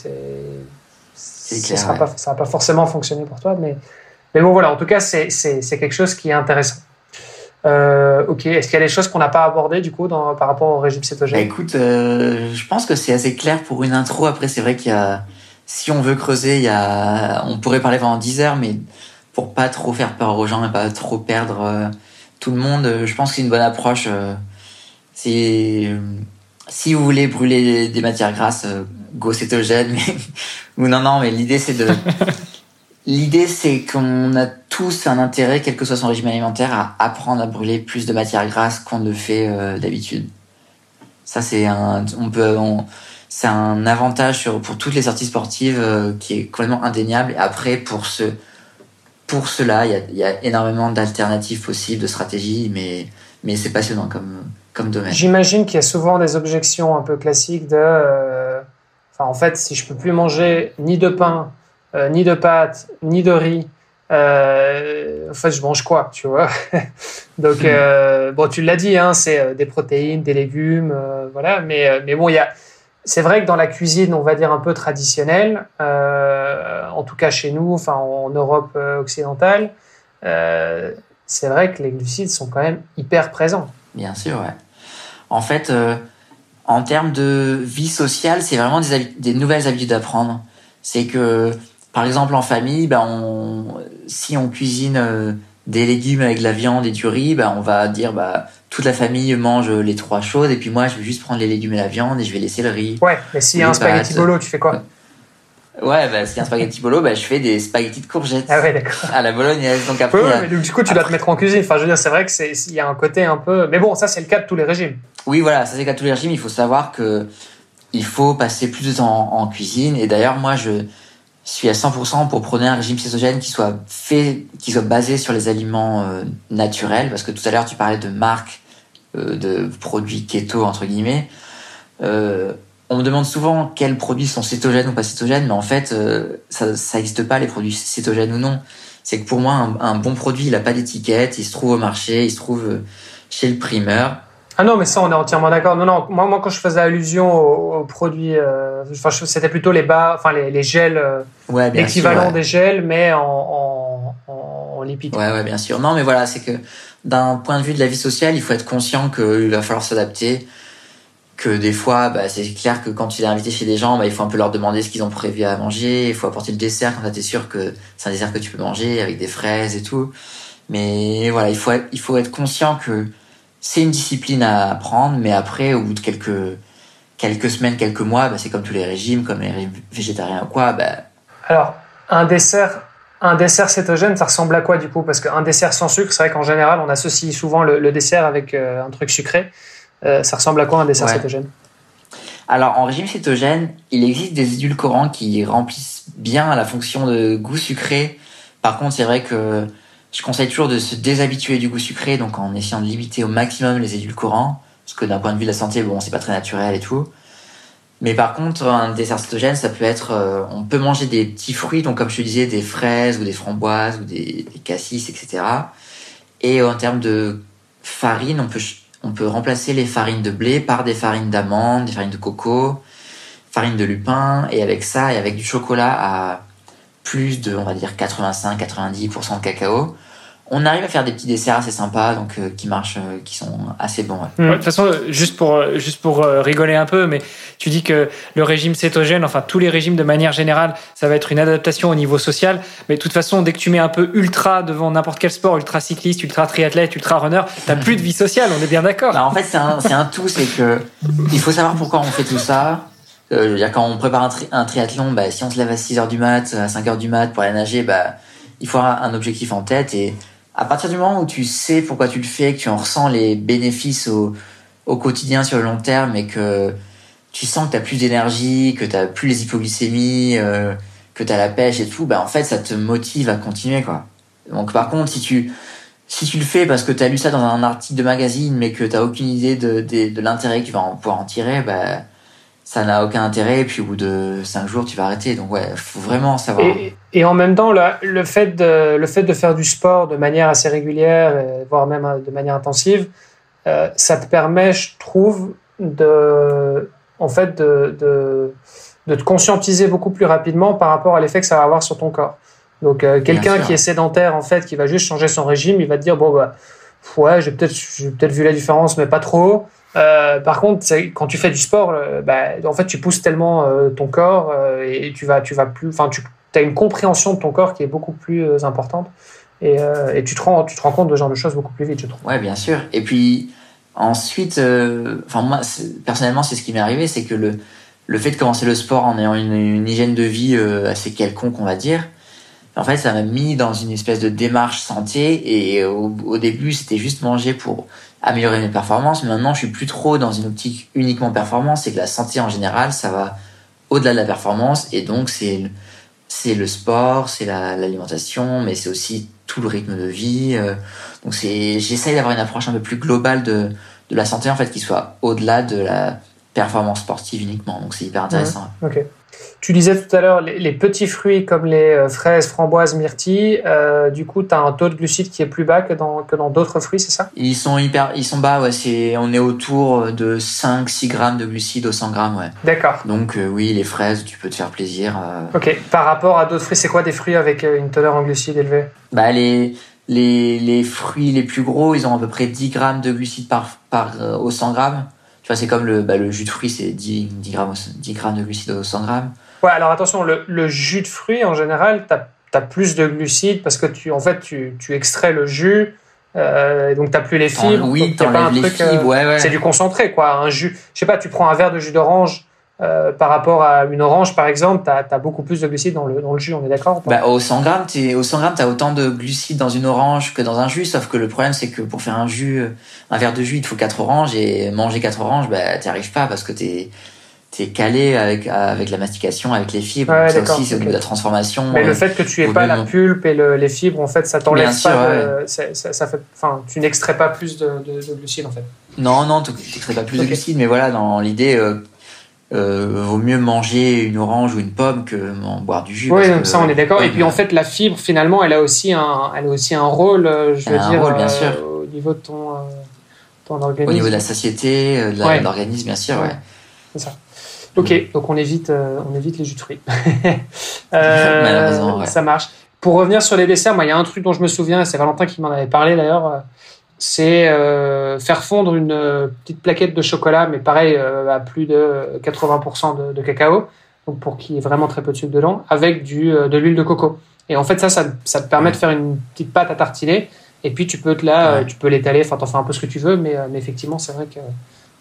ça ne va pas forcément fonctionner pour toi. Mais, mais bon, voilà, en tout cas, c'est quelque chose qui est intéressant. Euh, ok, est-ce qu'il y a des choses qu'on n'a pas abordées du coup dans, par rapport au régime cétogène? Bah, Écoute, je pense que c'est assez clair pour une intro. Après, c'est vrai qu'il y a, si on veut creuser, il y a, on pourrait parler pendant 10 heures, mais pour pas trop faire peur aux gens et pas trop perdre tout le monde, je pense que c'est une bonne approche. c'est si vous voulez brûler des matières grasses, euh, go cétogène. ou non, non, mais l'idée c'est de. l'idée c'est qu'on a tous un intérêt, quel que soit son régime alimentaire, à apprendre à brûler plus de matières grasses qu'on ne fait euh, d'habitude. Ça c'est un, c'est un avantage pour toutes les sorties sportives euh, qui est complètement indéniable. Et après, pour ce, pour cela, il y a, énormément d'alternatives possibles, de stratégies, mais, mais c'est passionnant comme, J'imagine qu'il y a souvent des objections un peu classiques de. Euh, enfin, en fait, si je peux plus manger ni de pain, euh, ni de pâtes, ni de riz, euh, en fait, je mange quoi, tu vois? Donc, hmm. bon, tu l'as dit, hein, c'est des protéines, des légumes, voilà. Mais, mais bon, il y a. C'est vrai que dans la cuisine, on va dire un peu traditionnelle, en tout cas chez nous, enfin en Europe occidentale, c'est vrai que les glucides sont quand même hyper présents. Bien sûr, ouais. En fait, euh, en termes de vie sociale, c'est vraiment des, des nouvelles habitudes à prendre. C'est que, par exemple, en famille, ben on, si on cuisine euh, des légumes avec de la viande et du riz, ben on va dire bah toute la famille mange les trois choses et puis moi je vais juste prendre les légumes et la viande et je vais laisser le riz. Ouais, mais s'il y a un spaghetti bolo, tu fais quoi Ouais, bah, s'il y a un spaghetti bolo, bah, je fais des spaghettis de courgettes. Ah ouais, d'accord. À la bolognaise. Donc après. mais du coup, tu dois te mettre en cuisine. Enfin, je veux dire, c'est vrai que c'est, il y a un côté un peu, mais bon, ça, c'est le cas de tous les régimes. Oui, voilà, ça, c'est le cas de tous les régimes. Il faut savoir que il faut passer plus de temps en, cuisine. Et d'ailleurs, moi, je suis à 100% pour prôner un régime cétogène qui soit fait, qui soit basé sur les aliments euh, naturels. Parce que tout à l'heure, tu parlais de marques, euh, de produits keto, entre guillemets. Euh, on me demande souvent quels produits sont cétogènes ou pas cétogènes, mais en fait, euh, ça n'existe pas les produits cétogènes ou non. C'est que pour moi, un, bon produit, il n'a pas d'étiquette, il se trouve au marché, il se trouve euh, chez le primeur. Ah non, mais ça, on est entièrement d'accord. Non, non, moi, moi, quand je faisais allusion aux, produits, euh, c'était plutôt les bas, enfin les, les gels, l'équivalent des gels, mais en, en, en, lipides. Ouais, ouais, bien sûr. Non, mais voilà, c'est que d'un point de vue de la vie sociale, il faut être conscient qu'il va falloir s'adapter que des fois, bah, c'est clair que quand tu es invité chez des gens, bah, il faut un peu leur demander ce qu'ils ont prévu à manger. Il faut apporter le dessert quand tu es sûr que c'est un dessert que tu peux manger avec des fraises et tout. Mais voilà, il faut être, il faut être conscient que c'est une discipline à apprendre, mais après, au bout de quelques, quelques semaines, quelques mois, bah, c'est comme tous les régimes, comme les régimes végétariens ou quoi. Bah... Alors, un dessert un dessert cétogène, ça ressemble à quoi du coup? Parce qu'un dessert sans sucre, c'est vrai qu'en général, on associe souvent le, dessert avec un truc sucré. ça ressemble à quoi un dessert cétogène? Alors, en régime cétogène, il existe des édulcorants qui remplissent bien la fonction de goût sucré. Par contre, c'est vrai que je conseille toujours de se déshabituer du goût sucré, donc en essayant de limiter au maximum les édulcorants, parce que d'un point de vue de la santé, bon, c'est pas très naturel et tout. Mais par contre, un dessert cétogène, ça peut être, euh, on peut manger des petits fruits, donc comme je te disais, des fraises ou des framboises ou des, des cassis, etc. Et en termes de farine, on peut on peut remplacer les farines de blé par des farines d'amande, des farines de coco, farine de lupin, et avec ça et avec du chocolat à plus de, on va dire, 85-90% de cacao, on arrive à faire des petits desserts assez sympas, donc euh, qui marchent, euh, qui sont assez bons. de toute façon, juste pour euh, juste pour rigoler un peu, mais tu dis que le régime cétogène, enfin tous les régimes de manière générale, ça va être une adaptation au niveau social. Mais de toute façon, dès que tu mets un peu ultra devant n'importe quel sport, ultra cycliste, ultra triathlète, ultra runner, t'as plus de vie sociale. On est bien d'accord. Bah, en fait, c'est un, un tout, c'est que il faut savoir pourquoi on fait tout ça. Euh, quand on prépare un, triathlon, bah, si on se lève à 6 h du mat, à 5 h du mat pour aller nager, bah, il faut avoir un objectif en tête et à partir du moment où tu sais pourquoi tu le fais, que tu en ressens les bénéfices au, quotidien sur le long terme et que tu sens que tu as plus d'énergie, que tu as plus les hypoglycémies, euh, que tu as la pêche et tout, bah en fait ça te motive à continuer. Donc par contre si tu si tu le fais parce que tu as lu ça dans un article de magazine mais que tu aucune idée de, l'intérêt que tu vas pouvoir en tirer, ça n'a aucun intérêt. Et puis au bout de cinq jours, tu vas arrêter. Donc ouais, faut vraiment savoir. Et, en même temps, le, le, fait de, le fait de faire du sport de manière assez régulière, voire même de manière intensive, euh, ça te permet, je trouve, de, en fait, de, de, de, te conscientiser beaucoup plus rapidement par rapport à l'effet que ça va avoir sur ton corps. Donc euh, quelqu'un qui est sédentaire, en fait, qui va juste changer son régime, il va te dire bon bah ouais, j'ai peut-être peut-être vu la différence, mais pas trop. Euh, par contre, quand tu fais du sport, bah, en fait, tu pousses tellement euh, ton corps euh, et tu vas, tu vas plus, enfin, tu as une compréhension de ton corps qui est beaucoup plus importante et, tu te rends, compte de ce genre de choses beaucoup plus vite, je trouve. Ouais, bien sûr. Et puis ensuite, enfin moi, personnellement, c'est ce qui m'est arrivé, c'est que le le fait de commencer le sport en ayant une, hygiène de vie assez quelconque, on va dire, en fait, ça m'a mis dans une espèce de démarche santé et au début, c'était juste manger pour améliorer mes performances. Mais maintenant, je suis plus trop dans une optique uniquement performance. C'est que la santé en général, ça va au-delà de la performance. Et donc, c'est c'est le sport, c'est l'alimentation, mais c'est aussi tout le rythme de vie. Euh. Donc, c'est j'essaye d'avoir une approche un peu plus globale de de la santé en fait, qui soit au-delà de la performance sportive uniquement. Donc, c'est hyper intéressant. ok. Tu disais tout à l'heure, les, petits fruits comme les euh, fraises, framboises, myrtilles, euh, du coup, tu as un taux de glucides qui est plus bas que dans que dans d'autres fruits, c'est ça? Ils sont hyper, ils sont bas, ouais. C'est, on est autour de 5-6 grammes de glucides au 100 grammes, ouais. D'accord. Donc euh, oui, les fraises, tu peux te faire plaisir. Ok. Par rapport à d'autres fruits, c'est quoi des fruits avec une teneur en glucides élevée? Bah les les les fruits les plus gros, ils ont à peu près 10 grammes de glucides par par au 100 grammes. Tu vois, c'est comme le, bah, le jus de fruits, c'est 10, 10, grammes, 10 grammes de glucides au 100 grammes. Ouais, alors attention, le, le jus de fruits, en général, tu as, plus de glucides parce que tu, en fait, tu, tu extrais le jus. Euh, donc, tu n'as plus les fibres. oui, tu pas un truc. Fibres, ouais, ouais. C'est du concentré, quoi. Un jus. Je sais pas, tu prends un verre de jus d'orange. Euh, par rapport à une orange, par exemple, tu as, beaucoup plus de glucides dans le, dans le jus, on est d'accord bah, Au 100 grammes, au 100 grammes, tu as autant de glucides dans une orange que dans un jus, sauf que le problème, c'est que pour faire un jus, un verre de jus, il te faut 4 oranges, et manger 4 oranges, bah, tu arrives pas parce que tu es t'es calé avec avec la mastication, avec les fibres. Ouais, ça aussi, c'est okay. de la transformation. Mais le euh, fait que tu aies pas la pulpe et le, les fibres, en fait, ça t'enlève pas. ça, ça, fait, enfin, tu n'extrais pas plus de, de, de, glucides, en fait. Non, non, tu n'extrais pas plus de glucides, mais voilà, dans l'idée. Euh, euh, vaut mieux manger une orange ou une pomme que boire du jus. Oui, ça on est d'accord. et puis en fait, la fibre finalement, elle a aussi un, elle a aussi un rôle, euh, je veux dire, rôle, bien sûr. au niveau de ton, ton organisme. Au niveau de la satiété, de l'organisme, bien sûr, ouais. C'est ça. Ok, mm. donc on évite, euh, on évite les jus de fruits. euh, Ça marche. Pour revenir sur les desserts, moi, il y a un truc dont je me souviens, c'est Valentin qui m'en avait parlé d'ailleurs, euh, c'est euh, faire fondre une petite plaquette de chocolat, mais pareil, à plus de 80% de, de, cacao, donc pour qu'il y ait vraiment très peu de sucre dedans, avec du, de l'huile de coco. Et en fait, ça, ça, ça te permet de faire une petite pâte à tartiner, et puis tu peux te là, tu peux l'étaler, enfin, t'en fais un peu ce que tu veux, mais, mais effectivement, c'est vrai que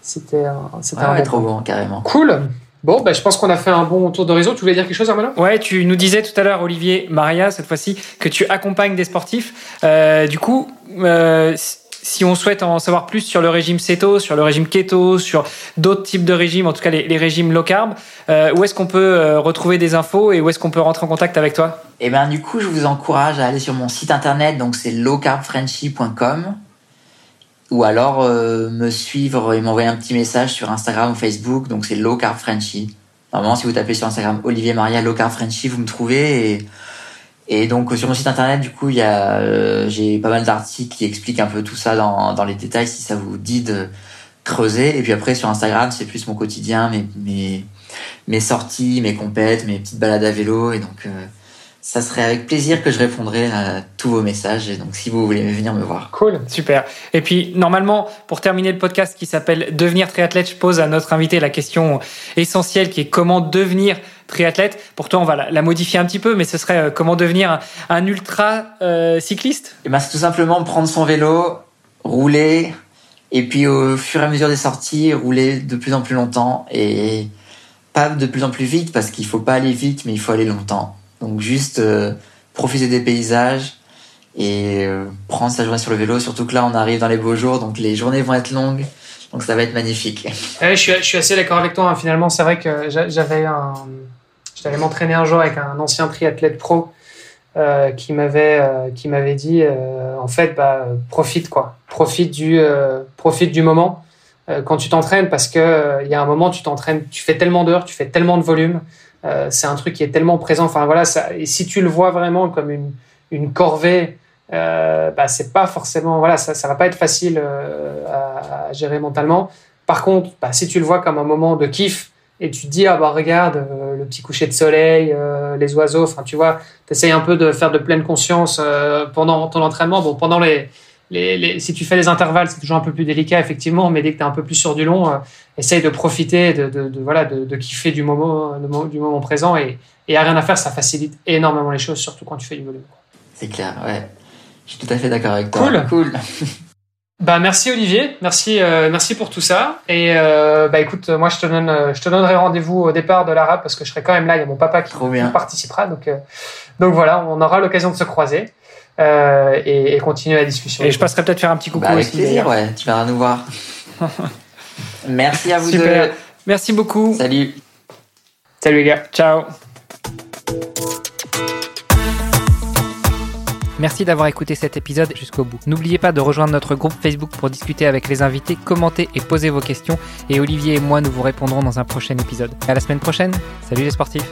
c'était un, c'était trop bon, carrément. Cool. Bon, bah, je pense qu'on a fait un bon tour d'horizon. Tu voulais dire quelque chose, Armand Ouais, tu nous disais tout à l'heure, Olivier, Maria, cette fois-ci, que tu accompagnes des sportifs. Euh, du coup, euh, si on souhaite en savoir plus sur le régime céto, sur le régime keto, sur d'autres types de régimes, en tout cas les, régimes low carb, euh, où est-ce qu'on peut euh, retrouver des infos et où est-ce qu'on peut rentrer en contact avec toi? Eh bien, du coup, je vous encourage à aller sur mon site internet, donc c'est lowcarbfrenchy.com ou alors euh, me suivre et m'envoyer un petit message sur Instagram ou Facebook, donc c'est lowcarbfrenchy. Normalement, si vous tapez sur Instagram Olivier Maria Low vous me trouvez et et donc sur mon site internet, du coup, il y a, euh, j'ai pas mal d'articles qui expliquent un peu tout ça dans, dans les détails si ça vous dit de creuser. Et puis après sur Instagram, c'est plus mon quotidien, mes, mes, sorties, mes compètes, mes petites balades à vélo. Et donc euh, ça serait avec plaisir que je répondrai à tous vos messages. Et donc, si vous voulez venir me voir. Cool, super. Et puis, normalement, pour terminer le podcast qui s'appelle Devenir triathlète, je pose à notre invité la question essentielle qui est comment devenir triathlète. Pourtant, on va la, modifier un petit peu, mais ce serait euh, comment devenir un, ultra euh, cycliste? Et eh ben, C'est tout simplement prendre son vélo, rouler, et puis au fur et à mesure des sorties, rouler de plus en plus longtemps et pas de plus en plus vite parce qu'il faut pas aller vite, mais il faut aller longtemps. Donc juste euh, profiter des paysages et euh, prendre sa journée sur le vélo. Surtout que là, on arrive dans les beaux jours, donc les journées vont être longues. Donc ça va être magnifique. je, suis, je suis assez d'accord avec toi. Hein. Finalement, c'est vrai que j'avais un... J'allais m'entraîner un jour avec un ancien triathlète pro euh, qui m'avait qui m'avait dit en fait bah profite quoi profite du profite du moment quand tu t'entraînes parce que il y a un moment tu t'entraînes tu fais tellement d'heures tu fais tellement de volume euh, c'est un truc qui est tellement présent. Enfin voilà, ça, et si tu le vois vraiment comme une, une corvée, euh, bah, c'est pas forcément voilà, ça, ça va pas être facile euh, à, gérer mentalement. Par contre, bah, si tu le vois comme un moment de kiff et tu te dis ah bah regarde euh, le petit coucher de soleil, les oiseaux, enfin tu vois, tu essayes un peu de faire de pleine conscience pendant ton entraînement. Bon, pendant les si tu fais les intervalles, c'est toujours un peu plus délicat, effectivement, mais dès que tu es un peu plus sur du long, euh, essaye de profiter, de, voilà, de, kiffer du moment, du moment présent et, et à rien à faire, ça facilite énormément les choses, surtout quand tu fais du volume. C'est clair, ouais. Je suis tout à fait d'accord avec toi. Cool. Cool. Bah merci Olivier, merci euh, merci pour tout ça et euh, bah écoute moi je te donne je te donnerai rendez-vous au départ de l'arabe parce que je serai quand même là il y a mon papa qui, participera donc donc voilà on aura l'occasion de se croiser euh, et, continuer la discussion. Et je passerai peut-être faire un petit coucou bah, avec plaisir, ouais, tu viendras nous voir. Merci à vous Super. deux. Merci beaucoup. Salut. Salut les gars. Ciao. Merci d'avoir écouté cet épisode jusqu'au bout. N'oubliez pas de rejoindre notre groupe Facebook pour discuter avec les invités, commenter et poser vos questions. Et Olivier et moi, nous vous répondrons dans un prochain épisode. À la semaine prochaine. Salut les sportifs.